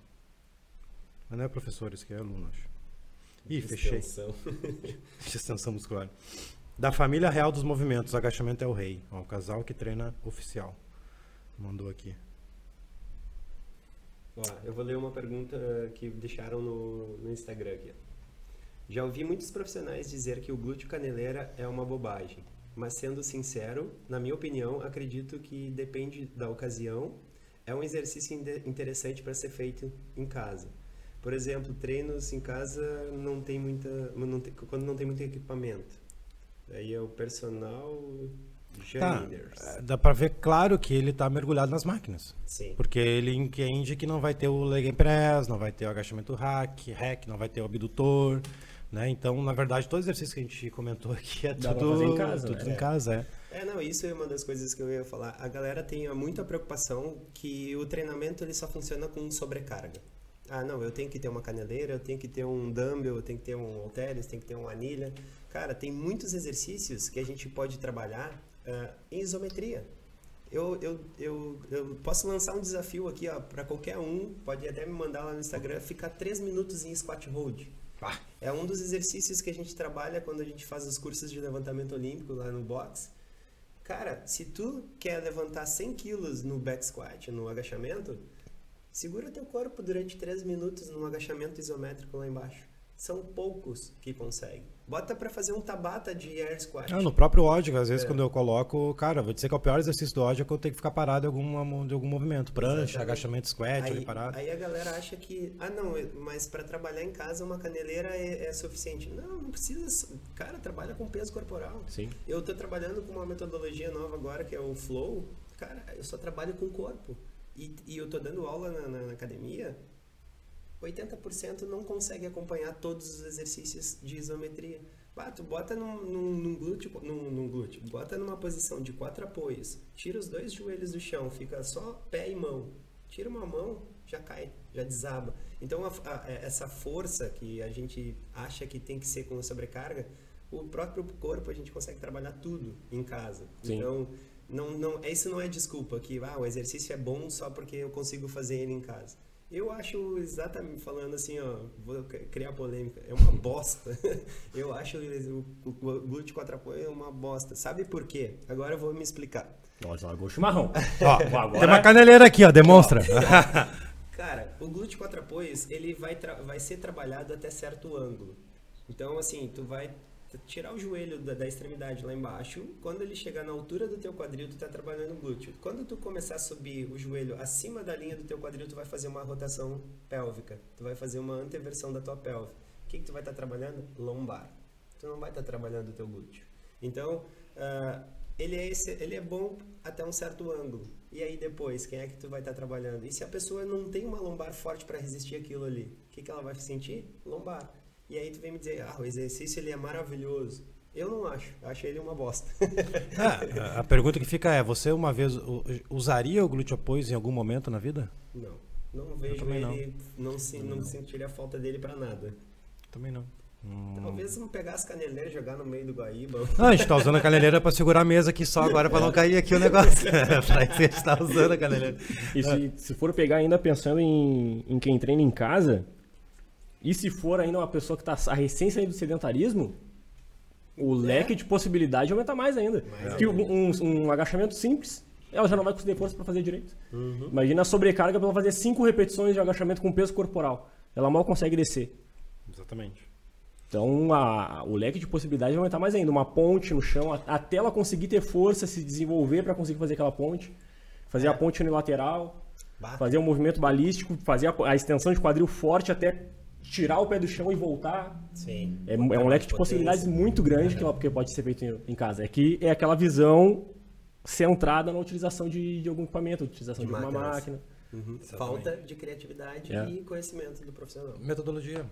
Speaker 1: Mas não é professor, isso aqui é aluno, acho. Ih, fechei.
Speaker 3: Extensão.
Speaker 1: Distensão muscular. Da família real dos movimentos, agachamento é o rei. Ó, o casal que treina oficial. Mandou aqui.
Speaker 3: Ó, eu vou ler uma pergunta que deixaram no, no Instagram aqui. Já ouvi muitos profissionais dizer que o glúteo caneleira é uma bobagem. Mas sendo sincero, na minha opinião, acredito que depende da ocasião. É um exercício interessante para ser feito em casa. Por exemplo, treinos em casa não tem muita, não tem- quando não tem muito equipamento. Aí é o personal
Speaker 1: Tá, é, dá pra ver claro que ele tá mergulhado nas máquinas.
Speaker 3: Sim.
Speaker 1: Porque ele entende que não vai ter o leg press, não vai ter o agachamento hack, hack, não vai ter o abdutor, né? Então, na verdade, todo exercício que a gente comentou aqui é
Speaker 2: Dá
Speaker 1: tudo,
Speaker 2: em casa,
Speaker 1: tudo
Speaker 2: né?
Speaker 1: em casa, é.
Speaker 3: É, não, isso é uma das coisas que eu ia falar. A galera tem muita preocupação que o treinamento ele só funciona com sobrecarga. Ah, não, eu tenho que ter uma caneleira, eu tenho que ter um dumbbell, eu tenho que ter um halteres, tenho que ter uma anilha. Cara, tem muitos exercícios que a gente pode trabalhar ah, em isometria. Eu, eu, eu, eu posso lançar um desafio aqui ó, para qualquer um, pode até me mandar lá no Instagram, ficar 3 minutos em squat hold. É um dos exercícios que a gente trabalha quando a gente faz os cursos de levantamento olímpico lá no box. Cara, se tu quer levantar 100 quilos no back squat, no agachamento, segura teu corpo durante 3 minutos num agachamento isométrico lá embaixo. São poucos que conseguem. Bota pra fazer um tabata de air squat.
Speaker 1: Ah, no próprio ódio, às
Speaker 3: É.
Speaker 1: vezes quando eu coloco, cara, vou dizer que é o pior exercício do ódio é quando eu tenho que ficar parado em algum, de algum movimento. Prancha,
Speaker 3: Exatamente.
Speaker 1: agachamento squat, ali
Speaker 3: Aí,
Speaker 1: parado.
Speaker 3: aí a galera acha que, ah não, mas para trabalhar em casa uma caneleira é, é suficiente. Não, não precisa. Cara, trabalha com peso corporal.
Speaker 2: Sim.
Speaker 3: Eu tô trabalhando com uma metodologia nova agora que é o Flow. Cara, eu só trabalho com o corpo. E, e eu tô dando aula na, na- na academia. 80% não consegue acompanhar todos os exercícios de isometria. Bah, tu bota num, num, num glúteo, num, num glúteo, bota numa posição de quatro apoios, tira os dois joelhos do chão, fica só pé e mão. Tira uma mão, já cai, já desaba. Então, a- a- essa força que a gente acha que tem que ser com a sobrecarga, o próprio corpo a gente consegue trabalhar tudo em casa.
Speaker 2: Sim.
Speaker 3: Então, não, não, isso não é desculpa que ah, o exercício é bom só porque eu consigo fazer ele em casa. Eu acho exatamente falando assim, ó, vou criar polêmica, é uma bosta. eu acho o, o, o glúteo quatro apoio é uma bosta. Sabe por quê? Agora eu vou me explicar.
Speaker 2: Nós largou o chimarrão.
Speaker 1: Ó,
Speaker 2: agora-
Speaker 1: tem uma caneleira aqui, ó, demonstra.
Speaker 3: Cara, o glúteo quatro apoios, ele vai, vai ser trabalhado até certo ângulo. Então, assim, tu vai tirar o joelho da, da extremidade lá embaixo. Quando ele chegar na altura do teu quadril, tu tá trabalhando o glúteo. Quando tu começar a subir o joelho acima da linha do teu quadril, tu vai fazer uma rotação pélvica. Tu vai fazer uma anteversão da tua pelve. O que, que tu vai estar trabalhando? Lombar. Tu não vai estar trabalhando o teu glúteo. Então, ah, ele, é esse, ele é bom até um certo ângulo. E aí depois, quem é que tu vai estar trabalhando? E se a pessoa não tem uma lombar forte para resistir aquilo ali, o que, que ela vai sentir? Lombar. E aí tu vem me dizer, ah, o exercício ele é maravilhoso. Eu não acho, eu acho ele uma bosta.
Speaker 1: Ah, a- pergunta que fica é: você uma vez usaria o glúteo apoio em algum momento na vida?
Speaker 3: não, não vejo
Speaker 1: também não.
Speaker 3: ele, não, se, não sentiria a falta dele para nada.
Speaker 1: Também não. Hum.
Speaker 3: Talvez não pegar as caneleiras e jogar no meio do Guaíba.
Speaker 1: Não, a gente tá usando a caneleira pra segurar a mesa aqui só agora pra não cair aqui o negócio. pra isso a gente tá usando a caneleira.
Speaker 2: E se, se for pegar ainda pensando em, em quem treina em casa, e se for ainda uma pessoa que está a recém sair do sedentarismo, o leque de possibilidade aumenta mais ainda. Porque um, um- agachamento simples, ela já não vai conseguir força para fazer direito. Imagina a sobrecarga para ela fazer cinco repetições de agachamento com peso corporal. Ela mal consegue descer.
Speaker 1: Exatamente.
Speaker 2: Então a- o leque de possibilidades vai aumentar mais ainda. Uma ponte no chão, a- até ela conseguir ter força, se desenvolver para conseguir fazer aquela ponte. Fazer a ponte unilateral, fazer um movimento balístico, fazer a, a extensão de quadril forte até tirar o pé do chão e voltar.
Speaker 3: Sim.
Speaker 2: É, é um leque de possibilidades muito grande que, que pode ser feito em, em casa. É que é aquela visão centrada na utilização de, de algum equipamento, utilização de,
Speaker 3: De
Speaker 2: uma
Speaker 3: máquinas.
Speaker 2: máquina.
Speaker 3: Uhum. Falta de criatividade
Speaker 2: É.
Speaker 3: e conhecimento do profissional.
Speaker 1: Metodologia.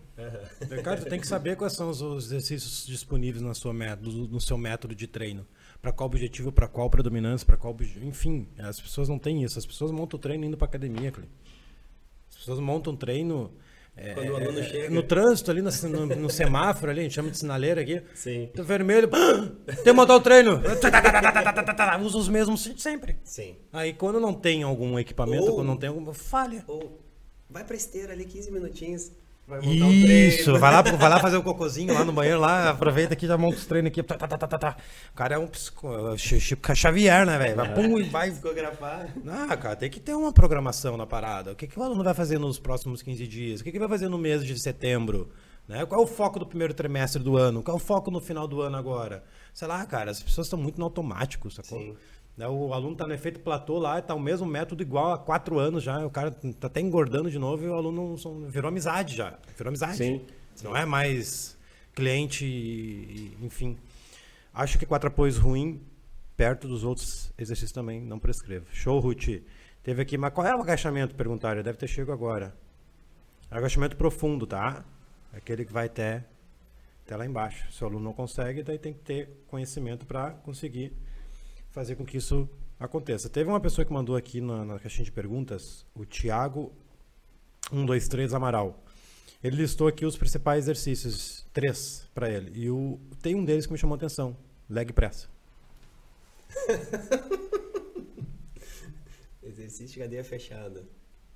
Speaker 1: Ricardo, tu tem que saber quais são os os exercícios disponíveis na sua método, no seu método de treino. Para qual objetivo, para qual predominância, para qual. Enfim, as pessoas não têm isso. As pessoas montam o treino indo para academia. As pessoas montam treino. É,
Speaker 3: Quando o aluno
Speaker 1: é,
Speaker 3: chega.
Speaker 1: No trânsito, ali no, no- no semáforo, ali, a gente chama de sinaleira aqui.
Speaker 3: Sim.
Speaker 1: Tá vermelho, tem que montar o treino. Usa os mesmos sempre.
Speaker 3: Sim.
Speaker 1: Aí quando não tem algum equipamento,
Speaker 3: Ou-
Speaker 1: quando não tem alguma. Falha.
Speaker 3: Ou vai pra esteira ali 15 minutinhos. Vai montar um.
Speaker 1: Isso, vai lá, vai lá fazer o cocôzinho lá no banheiro, lá, aproveita aqui, já monta os treinos aqui. Tá, tá, tá, tá, tá. O cara é um psico, Chi- Chico Xavier, né, velho? Vai, pum, e vai.
Speaker 3: Psicografar.
Speaker 1: Ah, cara, tem que ter uma programação na parada. O que, que o aluno vai fazer nos próximos 15 dias? O que, que vai fazer no mês de setembro? Né? Qual é o foco do primeiro trimestre do ano? Qual é o foco no final do ano agora? Sei lá, cara, as pessoas estão muito no automático, sacou?
Speaker 3: Sim.
Speaker 1: Né, O aluno tá no efeito platô lá, tá o mesmo método igual há quatro anos já. O cara tá até engordando de novo e o aluno virou amizade já. Virou amizade.
Speaker 2: Sim.
Speaker 1: Não é mais cliente, e- enfim. Acho que quatro apoios ruim, perto dos outros exercícios também, não prescrevo. Show, Ruth. Teve aqui, mas qual é o agachamento? Perguntaram, deve ter chego agora. Agachamento profundo, tá? Aquele que vai até, até lá embaixo. Se o aluno não consegue, daí tem que ter conhecimento para conseguir fazer com que isso aconteça. Teve uma pessoa que mandou aqui na, na caixinha de perguntas, o Thiago 123 Amaral. Ele listou aqui os principais exercícios, três para ele. E o, tem um deles que me chamou a atenção, leg press.
Speaker 3: Exercício de cadeia fechada.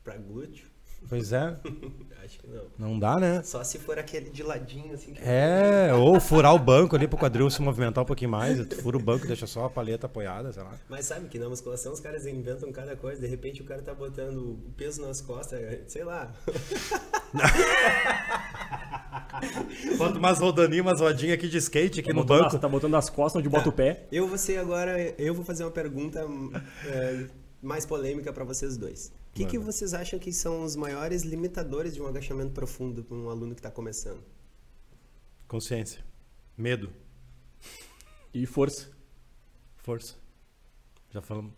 Speaker 3: Pra glúteo?
Speaker 1: Pois é,
Speaker 3: Acho que não.
Speaker 1: não dá, né?
Speaker 3: Só se for aquele de ladinho, assim. Que...
Speaker 1: É, ou furar o banco ali pro quadril se movimentar um pouquinho mais. Tu fura o banco, deixa só a paleta apoiada, sei lá.
Speaker 3: Mas sabe que na musculação os caras inventam cada coisa. De repente o cara tá botando o peso nas costas, sei lá.
Speaker 1: Bota umas rodaninhas, umas rodinhas aqui de skate aqui
Speaker 2: Tá
Speaker 1: no banco.
Speaker 2: as- tá botando as costas onde bota o pé.
Speaker 3: Eu vou ser agora, eu vou fazer uma pergunta é, mais polêmica para vocês dois. O que, que vocês acham que são os maiores limitadores de um agachamento profundo para um aluno que está começando?
Speaker 1: Consciência. Medo.
Speaker 2: E força.
Speaker 1: Força. Já falamos.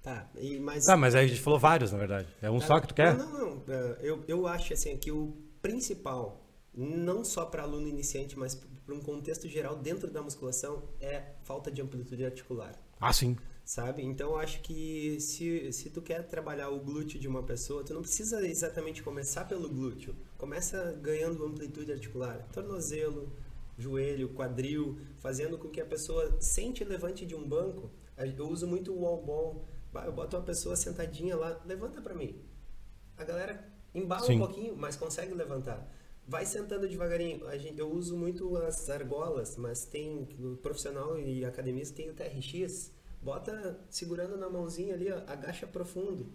Speaker 3: Tá, e mas
Speaker 1: Tá, mas aí a gente falou vários, na verdade. É um
Speaker 3: Tá,
Speaker 1: só que tu quer?
Speaker 3: Não, não, não. É, Eu, eu acho assim que o principal, não só para aluno iniciante, mas para um contexto geral dentro da musculação, é falta de amplitude articular.
Speaker 1: Ah, sim.
Speaker 3: Sabe? Então eu acho que se, se tu quer trabalhar o glúteo de uma pessoa, tu não precisa exatamente começar pelo glúteo. Começa ganhando amplitude articular. Tornozelo, joelho, quadril, fazendo com que a pessoa sente levante de um banco. Eu uso muito o wall ball. Eu boto uma pessoa sentadinha lá, levanta pra mim. A galera embala
Speaker 1: Sim.
Speaker 3: um pouquinho, mas consegue levantar. Vai sentando devagarinho. A gente, eu uso muito as argolas, mas tem profissional e academista tem o TRX. Bota segurando na mãozinha ali, ó, agacha profundo.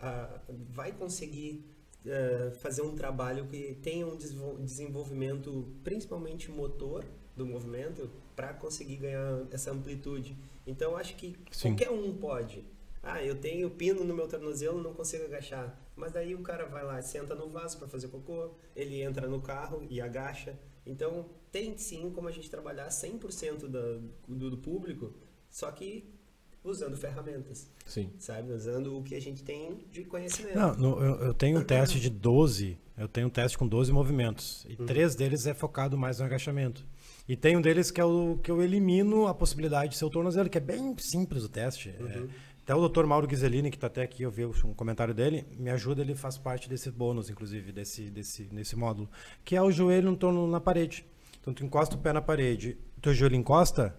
Speaker 3: Ah, Vai conseguir eh, fazer um trabalho que tenha um desenvolvimento, principalmente motor do movimento, para conseguir ganhar essa amplitude. Então, acho que
Speaker 1: Sim.
Speaker 3: qualquer um pode. Ah, eu tenho pino no meu tornozelo, não consigo agachar. Mas daí o cara vai lá, senta no vaso para fazer cocô, ele entra no carro e agacha. Então, tem sim como a gente trabalhar 100% da, do, do público, só que usando ferramentas,
Speaker 2: Sim.
Speaker 3: sabe? Usando o que a gente tem de conhecimento.
Speaker 1: Não, no- eu, eu tenho um teste de 12, eu tenho um teste com 12 movimentos. E três deles é focado mais no agachamento. E tem um deles que é o que eu elimino a possibilidade de ser o tornozelo, que é bem simples o teste. É, até o Dr. Mauro Ghiselini, que está até aqui, eu vi um comentário dele, me ajuda, ele faz parte desse bônus, inclusive, desse, desse, nesse módulo, que é o joelho no torno na parede. Então, tu encosta o pé na parede, o teu joelho encosta,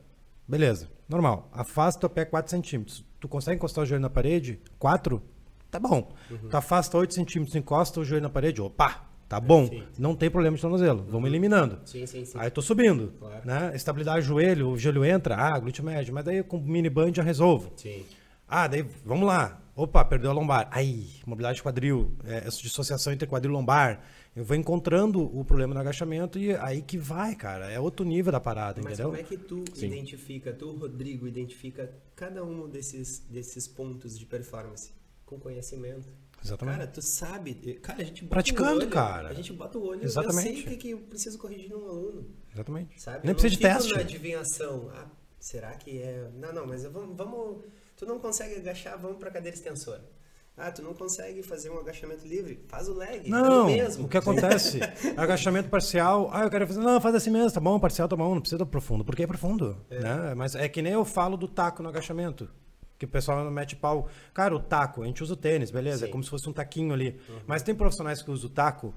Speaker 1: beleza, normal. Afasta o pé 4 centímetros. Tu consegue encostar o joelho na parede? 4? Tá bom. Tu afasta 8 centímetros, encosta o joelho na parede, opa, tá bom.
Speaker 3: Perfeito.
Speaker 1: Não tem problema de tornozelo. Vamos eliminando.
Speaker 3: Sim, sim, sim.
Speaker 1: Aí eu tô subindo.
Speaker 3: Claro.
Speaker 1: Né? Estabilidade do joelho, o joelho entra, ah, glúteo médio, mas daí com mini band já resolvo.
Speaker 3: Sim.
Speaker 1: Ah, daí vamos lá. Opa, perdeu a lombar. Aí, mobilidade de quadril, é, essa dissociação entre quadril e lombar. Eu vou encontrando o problema no agachamento e aí que vai, cara. É outro nível da parada,
Speaker 3: Mas
Speaker 1: entendeu?
Speaker 3: como é que tu
Speaker 2: Sim.
Speaker 3: identifica, tu, Rodrigo, identifica cada um desses, desses pontos de performance? Com conhecimento.
Speaker 1: Exatamente.
Speaker 3: Cara, tu sabe. Cara, a gente bota
Speaker 1: Praticando,
Speaker 3: o olho,
Speaker 1: cara.
Speaker 3: A gente bota o olho
Speaker 1: Exatamente.
Speaker 3: eu sei o que, que eu preciso corrigir num aluno.
Speaker 1: Exatamente.
Speaker 3: Sabe?
Speaker 1: Nem
Speaker 3: Eu
Speaker 1: precisa de teste.
Speaker 3: na adivinhação. Ah, será que é. Não, não, mas vamos. vamos tu não consegue agachar, vamos pra cadeira extensora. Ah, tu não consegue fazer um agachamento livre? Faz o leg.
Speaker 1: Não,
Speaker 3: mesmo.
Speaker 1: o que acontece? agachamento parcial. Ah, eu quero fazer. Não, faz assim mesmo, tá bom, parcial tá bom, não precisa do profundo, porque é profundo. Né? Mas é que nem eu falo do taco no agachamento. Que o pessoal não mete pau. Cara, o taco, a gente usa o tênis, beleza? É
Speaker 3: Sim.
Speaker 1: como se fosse um taquinho ali. Mas tem profissionais que usam o taco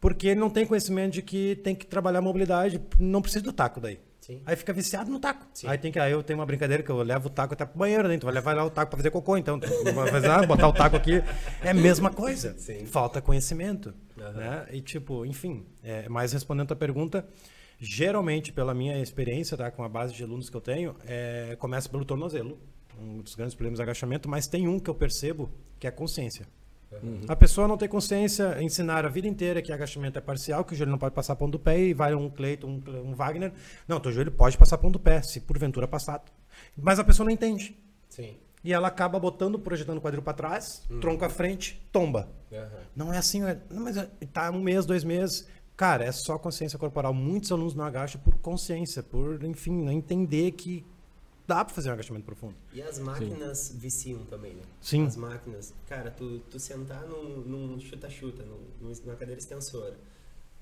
Speaker 1: porque ele não tem conhecimento de que tem que trabalhar a mobilidade, não precisa do taco daí.
Speaker 3: Sim.
Speaker 1: Aí fica viciado no taco.
Speaker 3: Sim.
Speaker 1: Aí tem que. Aí eu tenho uma brincadeira que eu levo o taco até pro banheiro, né? Então vai levar lá o taco pra fazer cocô, então. tu Vai fazer, ah, botar o taco aqui. É a mesma coisa.
Speaker 3: Sim.
Speaker 1: Falta conhecimento.
Speaker 3: Aham.
Speaker 1: Né? E tipo, enfim, é, mais respondendo a pergunta, geralmente, pela minha experiência, tá, com a base de alunos que eu tenho, é, começa pelo tornozelo. Um dos grandes problemas do agachamento, mas tem um que eu percebo que é a consciência. A pessoa não tem consciência, ensinar a vida inteira que agachamento é parcial, que o joelho não pode passar a ponta do pé, e vai um Cleiton, um, um Wagner. Não, teu joelho pode passar a ponta do pé, se porventura passar. Mas a pessoa não entende.
Speaker 3: Sim.
Speaker 1: E ela acaba botando, projetando o quadril para trás, tronco à frente, tomba.
Speaker 3: Aham.
Speaker 1: Não é assim, é- não, mas é- tá um mês, dois meses. Cara, é só consciência corporal. Muitos alunos não agacham por consciência, por, enfim, não entender que dá para fazer um agachamento profundo.
Speaker 3: E as máquinas viciam também, né?
Speaker 1: Sim.
Speaker 3: As máquinas. Cara, tu, tu sentar num, num chuta-chuta, num, num- numa cadeira extensora,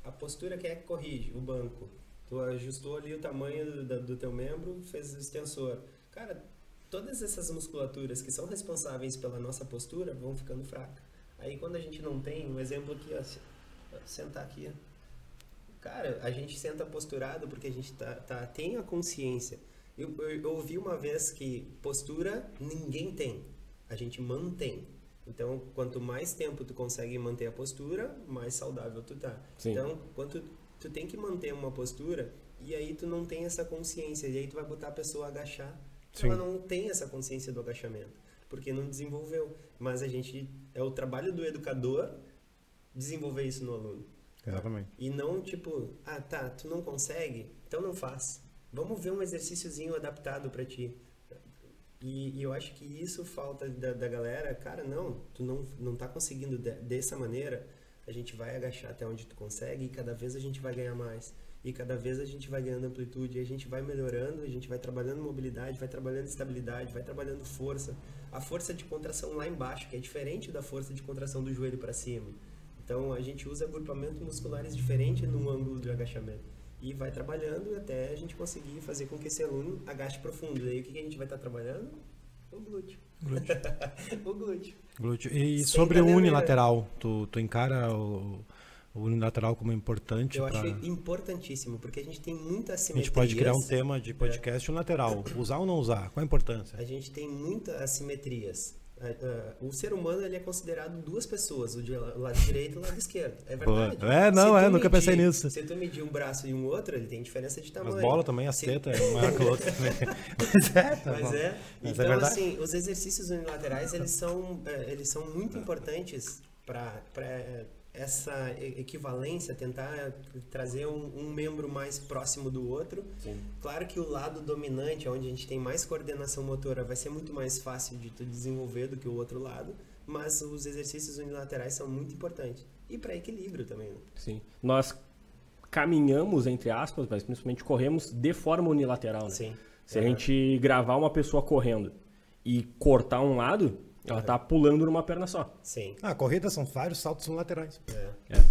Speaker 3: a postura quem é que corrige? O banco. Tu ajustou ali o tamanho do, do teu membro, fez o extensor. Cara, todas essas musculaturas que são responsáveis pela nossa postura vão ficando fracas. Aí quando a gente não tem, um exemplo aqui, ó, se- sentar aqui, ó. Cara, a gente senta posturado porque a gente tá, tá- tem a consciência. Eu, eu, eu ouvi uma vez que postura ninguém tem, a gente mantém. Então, quanto mais tempo tu consegue manter a postura, mais saudável tu tá.
Speaker 2: Sim.
Speaker 3: Então, quanto tu tem que manter uma postura e aí tu não tem essa consciência e aí tu vai botar a pessoa a agachar,
Speaker 1: Sim.
Speaker 3: ela não tem essa consciência do agachamento, porque não desenvolveu. Mas a gente é o trabalho do educador desenvolver isso no aluno.
Speaker 1: Exatamente.
Speaker 3: E não tipo, ah tá, tu não consegue, então não faz. Vamos ver um exercíciozinho adaptado pra ti. E, e eu acho que isso falta da, da galera. Cara, não, tu não, não tá conseguindo de- dessa maneira, a gente vai agachar até onde tu consegue e cada vez a gente vai ganhar mais. E cada vez a gente vai ganhando amplitude, e a gente vai melhorando, a gente vai trabalhando mobilidade, vai trabalhando estabilidade, vai trabalhando força. A força de contração lá embaixo, que é diferente da força de contração do joelho para cima. Então a gente usa agrupamentos musculares diferentes no ângulo do agachamento. E vai trabalhando até a gente conseguir fazer com que esse aluno agache profundo. E aí o que que a gente vai estar trabalhando? O glúteo.
Speaker 1: Glúteo.
Speaker 3: o glúteo.
Speaker 1: Glúteo. E
Speaker 3: Sem
Speaker 1: sobre o unilateral, tu, tu encara o, o unilateral como importante
Speaker 3: Eu
Speaker 1: para...
Speaker 3: acho importantíssimo, porque a gente tem muita
Speaker 1: A
Speaker 3: assimetria.
Speaker 1: gente pode criar um tema de podcast unilateral. Usar ou não usar? Qual a importância?
Speaker 3: A gente tem muitas assimetrias. A- a- O ser humano ele é considerado duas pessoas, o de la- o lado direito e o lado esquerdo. É verdade.
Speaker 1: É, não, é, nunca pensei nisso.
Speaker 3: Se tu medir um braço e um outro, ele tem diferença de tamanho.
Speaker 1: As bolas também, as
Speaker 3: Se-
Speaker 1: tetas é maior que o outro. Mas é, tá
Speaker 3: Mas é.
Speaker 1: Mas é
Speaker 3: então,
Speaker 1: verdade.
Speaker 3: assim, os exercícios unilaterais, eles são, é, eles são muito importantes para essa equivalência, tentar é, trazer um, um membro mais próximo do outro.
Speaker 2: Sim.
Speaker 3: Claro que o lado dominante, onde a gente tem mais coordenação motora, vai ser muito mais fácil de tu desenvolver do que o outro lado, mas os exercícios unilaterais são muito importantes. E para equilíbrio também, né?
Speaker 2: Sim. Nós caminhamos, entre aspas, mas principalmente corremos de forma unilateral, né?
Speaker 3: Sim.
Speaker 2: Se a gente gravar uma pessoa correndo e cortar um lado, ela tá pulando numa perna só.
Speaker 3: Sim.
Speaker 1: Ah, corridas são vários saltos unilaterais.
Speaker 3: É.
Speaker 2: É.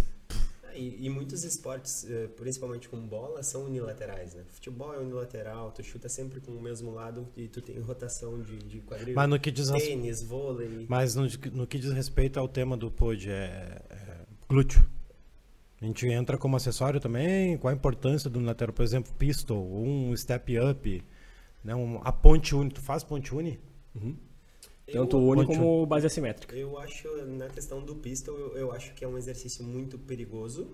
Speaker 3: E, e muitos esportes, eh, principalmente com bola, são unilaterais, né? Futebol é unilateral, tu chuta sempre com o mesmo lado e tu tem rotação de, de quadril.
Speaker 1: Mas no que diz,
Speaker 3: Tênis, vôlei.
Speaker 1: mas no, no que diz respeito ao tema do pod, é, é glúteo. A gente entra como acessório também. Qual a importância do unilateral? Por exemplo, pistol, um step up, né? um- a ponte uni. Tu faz ponte uni?
Speaker 2: Tanto
Speaker 3: eu,
Speaker 2: uni
Speaker 1: Ponte-
Speaker 2: como base assimétrica.
Speaker 3: eu acho, na questão do pistol, eu, eu acho que é um exercício muito perigoso.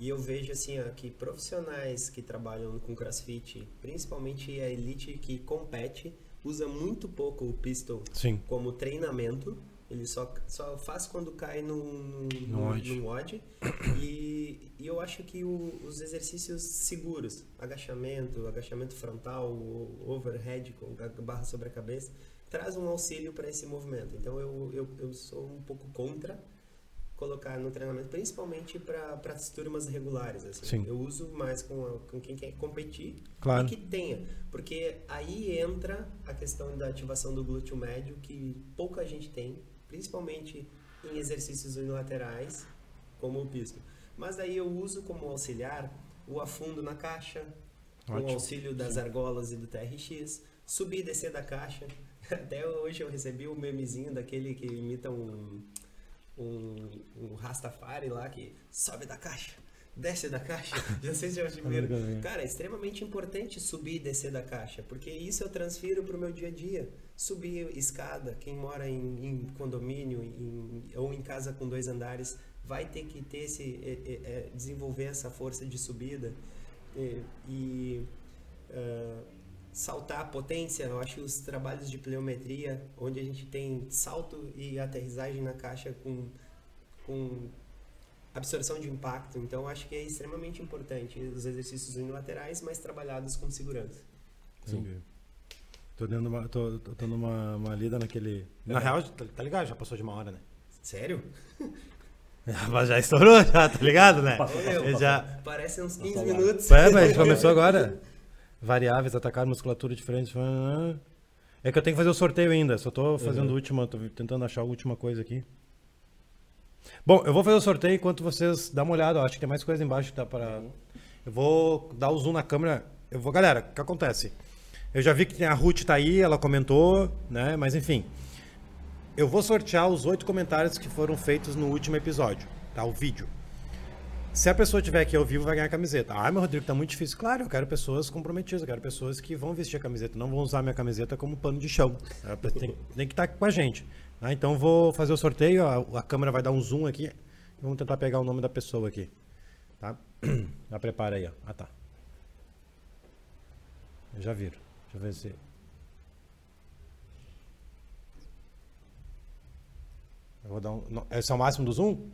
Speaker 3: E eu vejo assim, ó, que profissionais que trabalham com crossfit, principalmente a elite que compete, usa muito pouco o pistol
Speaker 1: Sim.
Speaker 3: como treinamento. Ele só, só faz quando cai num, num,
Speaker 1: No odd.
Speaker 3: E, e eu acho que o- os exercícios seguros, agachamento, agachamento frontal, overhead com a barra sobre a cabeça, traz um auxílio para esse movimento. Então eu, eu, eu sou um pouco contra colocar no treinamento, principalmente para as turmas regulares. Assim.
Speaker 1: Sim.
Speaker 3: Eu uso mais com, a- com quem quer competir
Speaker 1: Claro.
Speaker 3: e que tenha, porque aí entra a questão da ativação do glúteo médio que pouca gente tem, principalmente em exercícios unilaterais, como o pisto. Mas aí eu uso como auxiliar o afundo na caixa, com o
Speaker 1: Ótimo.
Speaker 3: auxílio das argolas e do TRX, subir e descer da caixa. Até hoje eu recebi um memezinho daquele que imita um, um, um Rastafari lá que sobe da caixa, desce da caixa. Já sei se já viram. Cara, é extremamente importante subir e descer da caixa, porque isso eu transfiro para o meu dia a dia. Subir escada, quem mora em, em condomínio em- ou em casa com dois andares vai ter que ter esse, é, é, é, desenvolver essa força de subida e, e, ah, saltar a potência. Eu acho os trabalhos de pliometria, onde a gente tem salto e aterrissagem na caixa com, com absorção de impacto. Então, acho que é extremamente importante os exercícios unilaterais, mas trabalhados com segurança.
Speaker 1: Entendi. Tô dando uma, tô, tô dando uma, uma lida naquele. Na real, tá, tá ligado? Já passou de uma hora, né?
Speaker 3: Sério?
Speaker 1: Mas já estourou, já, tá ligado, né?
Speaker 2: Passou,
Speaker 1: já...
Speaker 3: Parece uns 15
Speaker 2: lá.
Speaker 3: minutos.
Speaker 1: É, mas a gente começou agora. Variáveis, atacar musculatura diferente. É que eu tenho que fazer o sorteio ainda. Só tô fazendo o último, tô tentando achar a última coisa aqui. Bom, eu vou fazer o sorteio enquanto vocês dão uma olhada. Eu acho que tem mais coisa embaixo que dá para. Eu vou dar o zoom na câmera. Eu vou, galera, o que acontece? Eu já vi que a Ruth tá aí, ela comentou, né? Mas enfim. Eu vou sortear os oito comentários que foram feitos no último episódio, tá? O vídeo. Se a pessoa tiver aqui ao vivo, vai ganhar a camiseta. Ah, meu Rodrigo, tá muito difícil. Claro, eu quero pessoas comprometidas, eu quero pessoas que vão vestir a camiseta, não vão usar minha camiseta como pano de chão. Ela Tem, tem que estar com a gente. tá? Então vou fazer o sorteio, a, a câmera vai dar um zoom aqui. Vamos tentar pegar o nome da pessoa aqui. Tá? Já prepara aí, ó. Ah, tá. Já viram. Deixa eu ver se. Eu vou dar um. não, Esse é o máximo do zoom?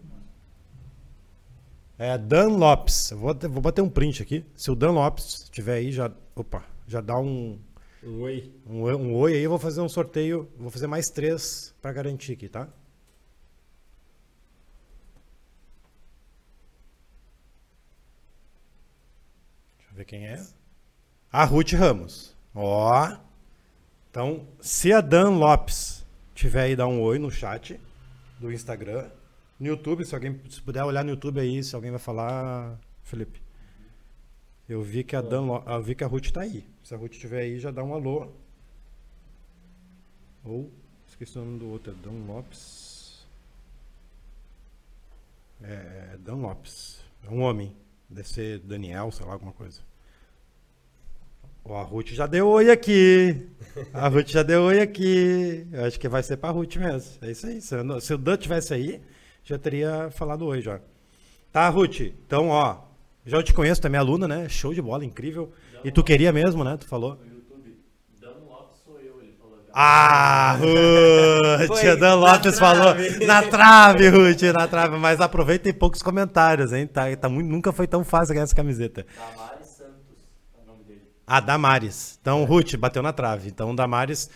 Speaker 1: É Dan Lopes. Eu vou, vou bater um print aqui. Se o Dan Lopes estiver aí, já. Opa, já dá um,
Speaker 2: Um oi.
Speaker 1: um, oi- um oi aí. Eu vou fazer um sorteio. Vou fazer mais três pra garantir aqui, tá? Deixa eu ver quem é. A Ruth Ramos. Ó. Então, se a Dan Lopes tiver aí, dá um oi no chat do Instagram. No YouTube, se alguém se puder olhar no YouTube aí, se alguém vai falar, Felipe. Eu vi que a Dan, eu vi que a Ruth tá aí. Se a Ruth estiver aí, já dá um alô. Ou esqueci o nome do outro, é Dan Lopes. É, Dan Lopes. É um homem. Deve ser Daniel, sei lá, alguma coisa. Ó, a Ruth já deu oi aqui. A Ruth já deu oi aqui. Eu acho que vai ser pra Ruth mesmo. É isso aí. Se, eu se o Dan tivesse aí, já teria falado oi já. Tá, Ruth? Então, ó. Já eu te conheço, tu é minha aluna, né? Show de bola, incrível. E tu queria mesmo, né? Tu falou.
Speaker 4: No YouTube, Dan Lopes sou eu, ele falou.
Speaker 1: Ah, Ruth!
Speaker 3: Foi
Speaker 1: A Dan
Speaker 3: na
Speaker 1: Lopes falou na trave, Ruth, na trave. Mas aproveita e poucos comentários, hein? Tá, tá muito, nunca foi tão fácil ganhar essa camiseta.
Speaker 4: É dele.
Speaker 1: Ah, Damares. Então, Ruth, bateu na trave. Então, Damares.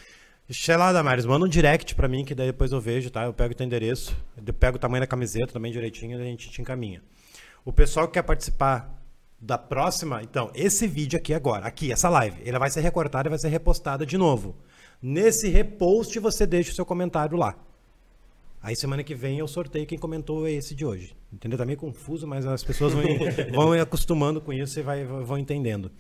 Speaker 1: Sei lá, Damares, manda um direct pra mim, que daí depois eu vejo, tá? Eu pego o teu endereço, eu pego o tamanho da camiseta também direitinho e a gente te encaminha. O pessoal que quer participar da próxima, então, esse vídeo aqui agora, aqui, essa live, ele vai ser recortada e vai ser repostada de novo. Nesse repost, você deixa o seu comentário lá. Aí semana que vem eu sorteio quem comentou esse de hoje. Entendeu? Tá meio confuso, mas as pessoas vão, vão acostumando com isso e vai, vão entendendo.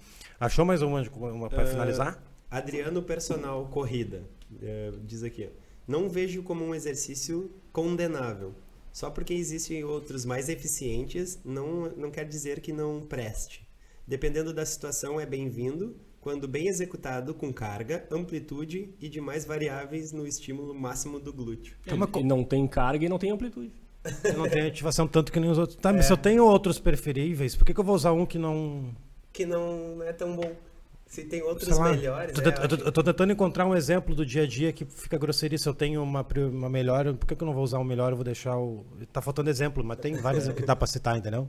Speaker 1: Achou mais uma, uma para finalizar?
Speaker 3: Adriano Personal Corrida eh, diz aqui: Não vejo como um exercício condenável. Só porque existem outros mais eficientes, não, não quer dizer que não preste. Dependendo da situação, é bem-vindo, quando bem executado, com carga, amplitude e demais variáveis no estímulo máximo do glúteo.
Speaker 2: E não tem carga e não tem amplitude.
Speaker 1: Eu não tenho ativação tanto que nem os outros. Tá, mas se eu tenho outros preferíveis, por que, que eu vou usar um que não.
Speaker 3: Que não é tão bom. Se tem outros
Speaker 1: lá,
Speaker 3: melhores.
Speaker 1: tô
Speaker 3: é, eu
Speaker 1: eu tô, eu tô tentando encontrar um exemplo do dia a dia que fica grosseria. Se eu tenho uma, uma melhor, por que, que eu não vou usar um melhor? Eu vou deixar o. Tá faltando exemplo, mas tem vários que dá pra citar, entendeu?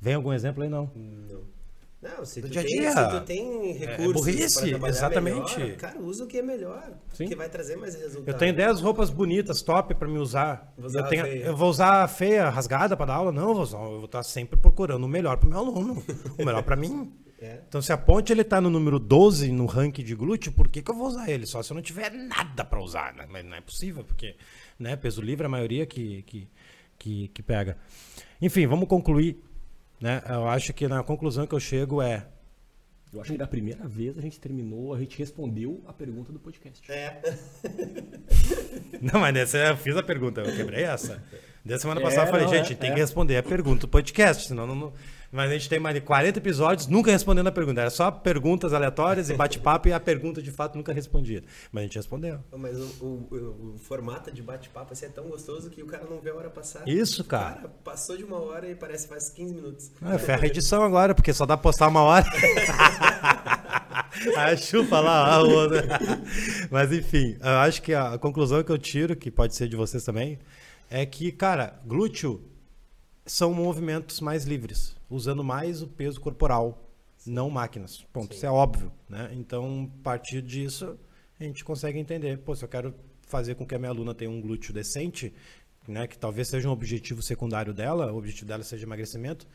Speaker 1: Vem algum exemplo aí, não?
Speaker 3: Não. Não, se
Speaker 1: Do
Speaker 3: tu,
Speaker 1: dia a
Speaker 3: tem,
Speaker 1: dia.
Speaker 3: se tu tem recursos
Speaker 1: burrice,
Speaker 3: pra trabalhar
Speaker 1: exatamente.
Speaker 3: melhor, cara, usa o que é melhor.
Speaker 2: Sim.
Speaker 3: Que vai trazer mais resultado.
Speaker 1: Eu tenho 10 roupas bonitas, top pra me usar.
Speaker 3: Vou usar
Speaker 1: eu, tenho- eu vou usar a feia, rasgada pra dar aula? Não, eu vou, usar- eu vou estar sempre procurando o melhor pro meu aluno. O melhor pra mim.
Speaker 3: É.
Speaker 1: Então, se a ponte ele tá no número 12 no ranking de glúteo, por que, que eu vou usar ele? Só se eu não tiver nada pra usar. Né? Mas não é possível, porque né, peso livre é a maioria que, que, que, que pega. Enfim, vamos concluir. Né? Eu acho que na conclusão que eu chego é.
Speaker 2: Eu acho que da primeira vez a gente terminou, a gente respondeu a pergunta do podcast.
Speaker 3: É.
Speaker 1: Não, mas nessa eu fiz a pergunta, eu quebrei essa. Da semana
Speaker 2: É,
Speaker 1: passada eu falei,
Speaker 2: não,
Speaker 1: gente,
Speaker 2: é,
Speaker 1: tem
Speaker 2: é.
Speaker 1: que responder a pergunta do podcast, senão não, não- Mas a gente tem mais de 40 episódios nunca respondendo a pergunta. Era só perguntas aleatórias e bate-papo e a pergunta de fato nunca respondida. Mas a gente respondeu.
Speaker 3: Mas o, o- o- formato de bate-papo assim, é tão gostoso que o cara não vê a hora passar.
Speaker 1: Isso, cara.
Speaker 3: passou de uma hora e parece faz 15 minutos.
Speaker 1: Ah, ferra a edição agora, porque só dá pra postar uma hora. a chupa lá, a outra. Mas enfim, eu acho que a conclusão que eu tiro, que pode ser de vocês também, é que, cara, glúteo são movimentos mais livres, usando mais o peso corporal, não máquinas. Ponto.
Speaker 3: Sim.
Speaker 1: Isso é óbvio, né? Então, a partir disso, a gente consegue entender. Pô, se eu quero fazer com que a minha aluna tenha um glúteo decente, né, que talvez seja um objetivo secundário dela, o objetivo dela seja emagrecimento,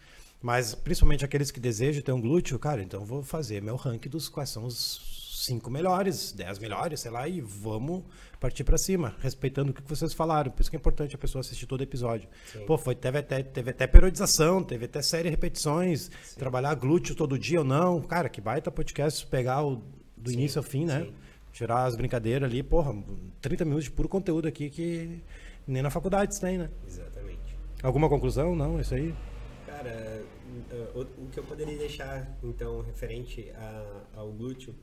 Speaker 1: mas principalmente aqueles que desejam ter um glúteo, cara, então eu vou fazer meu ranking dos quais são os cinco melhores, dez melhores, sei lá, e vamos partir pra cima, respeitando o que vocês falaram. Por isso que é importante a pessoa assistir todo episódio.
Speaker 3: Sim.
Speaker 1: Pô, foi, teve, até, teve até periodização, teve até série de repetições, trabalhar glúteo todo dia ou não. Cara, que baita podcast pegar o, do
Speaker 3: Sim,
Speaker 1: início ao fim, né?
Speaker 3: sim.
Speaker 1: Tirar as brincadeiras ali, porra, 30 minutos de puro conteúdo aqui que nem na faculdade tem, né?
Speaker 3: Exatamente.
Speaker 1: Alguma conclusão? Não, isso aí.
Speaker 3: Cara, o, o que eu poderia deixar, então, referente a- ao glúteo,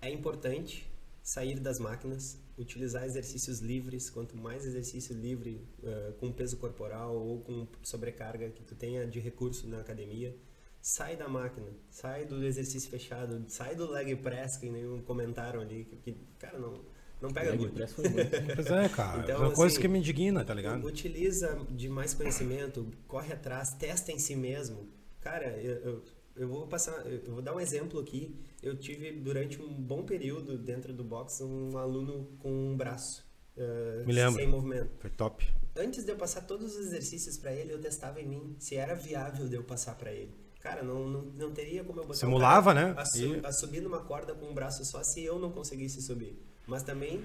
Speaker 3: é importante sair das máquinas, utilizar exercícios livres, quanto mais exercício livre, eh, com peso corporal ou com sobrecarga que tu tenha de recurso na academia, sai da máquina, sai do exercício fechado, sai do leg press, que nenhum comentaram ali, que, que, cara, não, não pega
Speaker 2: Leg press foi muito.
Speaker 1: Pois é, cara.
Speaker 3: Então,
Speaker 1: é uma coisa
Speaker 3: assim,
Speaker 1: que me indigna, tá ligado?
Speaker 3: Utiliza de mais conhecimento, corre atrás, testa em si mesmo. Cara, eu, eu, eu vou passar, eu vou dar um exemplo aqui. Eu tive durante um bom período dentro do box um aluno com um braço eh,
Speaker 1: Me lembro.
Speaker 3: sem movimento.
Speaker 1: Foi top.
Speaker 3: Antes de eu passar todos os exercícios pra ele, eu testava em mim se era viável de eu passar pra ele. Cara, não, não, não teria como eu botar
Speaker 1: Simulava,
Speaker 3: um
Speaker 1: né?
Speaker 3: A, su- a subir numa corda com um braço só se eu não conseguisse subir. Mas também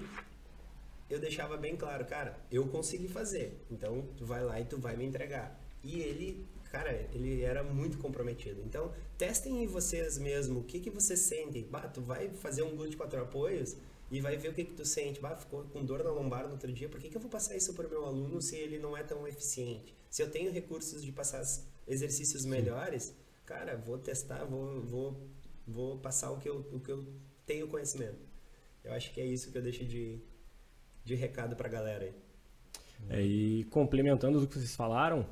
Speaker 3: eu deixava bem claro, cara, eu consegui fazer. Então tu vai lá e tu vai me entregar. E ele, cara, ele era muito comprometido. Então, testem em vocês mesmo, o que que vocês sentem. Bah, tu vai fazer um glúteo quatro apoios e vai ver o que que tu sente. Bah, ficou com dor na lombar no outro dia, por que que eu vou passar isso para o meu aluno se ele não é tão eficiente? Se eu tenho recursos de passar os exercícios melhores, cara, vou testar, vou, vou, vou passar o que, eu, o que eu tenho conhecimento. Eu acho que é isso que eu deixo de, de recado pra galera aí.
Speaker 2: É, e complementando o que vocês falaram,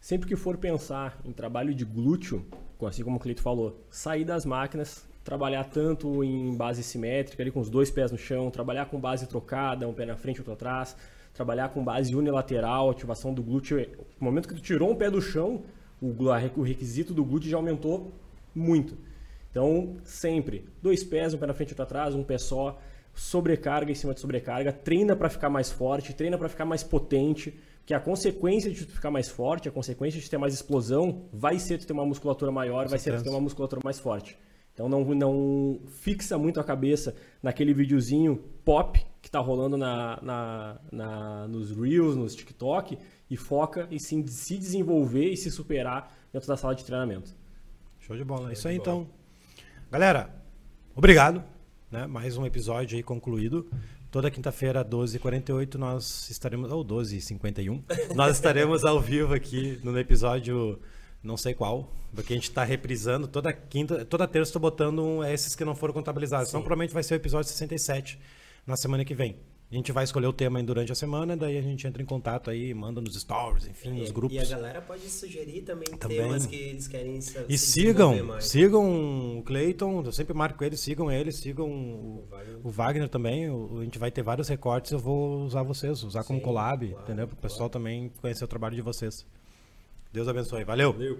Speaker 2: sempre que for pensar em trabalho de glúteo, assim como o Cleito falou, sair das máquinas, trabalhar tanto em base simétrica, ali com os dois pés no chão, trabalhar com base trocada, um pé na frente, outro atrás, trabalhar com base unilateral, ativação do glúteo. No momento que tu tirou um pé do chão, o, requisito do glúteo já aumentou muito. Então, sempre, dois pés, um pé na frente outro atrás, um pé só, sobrecarga em cima de sobrecarga, treina para ficar mais forte, treina para ficar mais potente, que a consequência de tu ficar mais forte, a consequência de ter mais explosão, vai ser tu ter uma musculatura maior, vai ser tu ter uma musculatura mais forte. Então não, não fixa muito a cabeça naquele videozinho pop que tá rolando na, na, na- nos Reels, nos TikTok, e foca em se, se desenvolver e se superar dentro da sala de treinamento.
Speaker 1: Show de bola. É isso
Speaker 3: de
Speaker 1: aí,
Speaker 3: bola.
Speaker 1: então. Galera, obrigado. Né? Mais um episódio aí concluído. Toda quinta-feira, 12h48, nós estaremos. Ou 12h51. nós estaremos ao vivo aqui no episódio não sei qual. Porque a gente está reprisando. Toda quinta, toda terça estou botando um, esses que não foram contabilizados. Então provavelmente vai ser o episódio 67 na semana que vem. A gente vai escolher o tema aí durante a semana, daí a gente entra em contato aí, manda nos stories, enfim, nos
Speaker 3: E-
Speaker 1: grupos.
Speaker 3: E a galera pode sugerir também,
Speaker 1: Também.
Speaker 3: temas que eles querem sa-
Speaker 1: E
Speaker 3: se
Speaker 1: sigam, sigam o Cleiton, eu sempre marco ele, sigam ele, sigam o,
Speaker 3: Wagner.
Speaker 1: o Wagner também. o- a gente vai ter vários recortes, eu vou usar vocês, usar como
Speaker 3: Sim,
Speaker 1: collab,
Speaker 3: claro,
Speaker 1: entendeu? Para o pessoal também conhecer o trabalho de vocês. Deus abençoe, valeu!
Speaker 2: Valeu.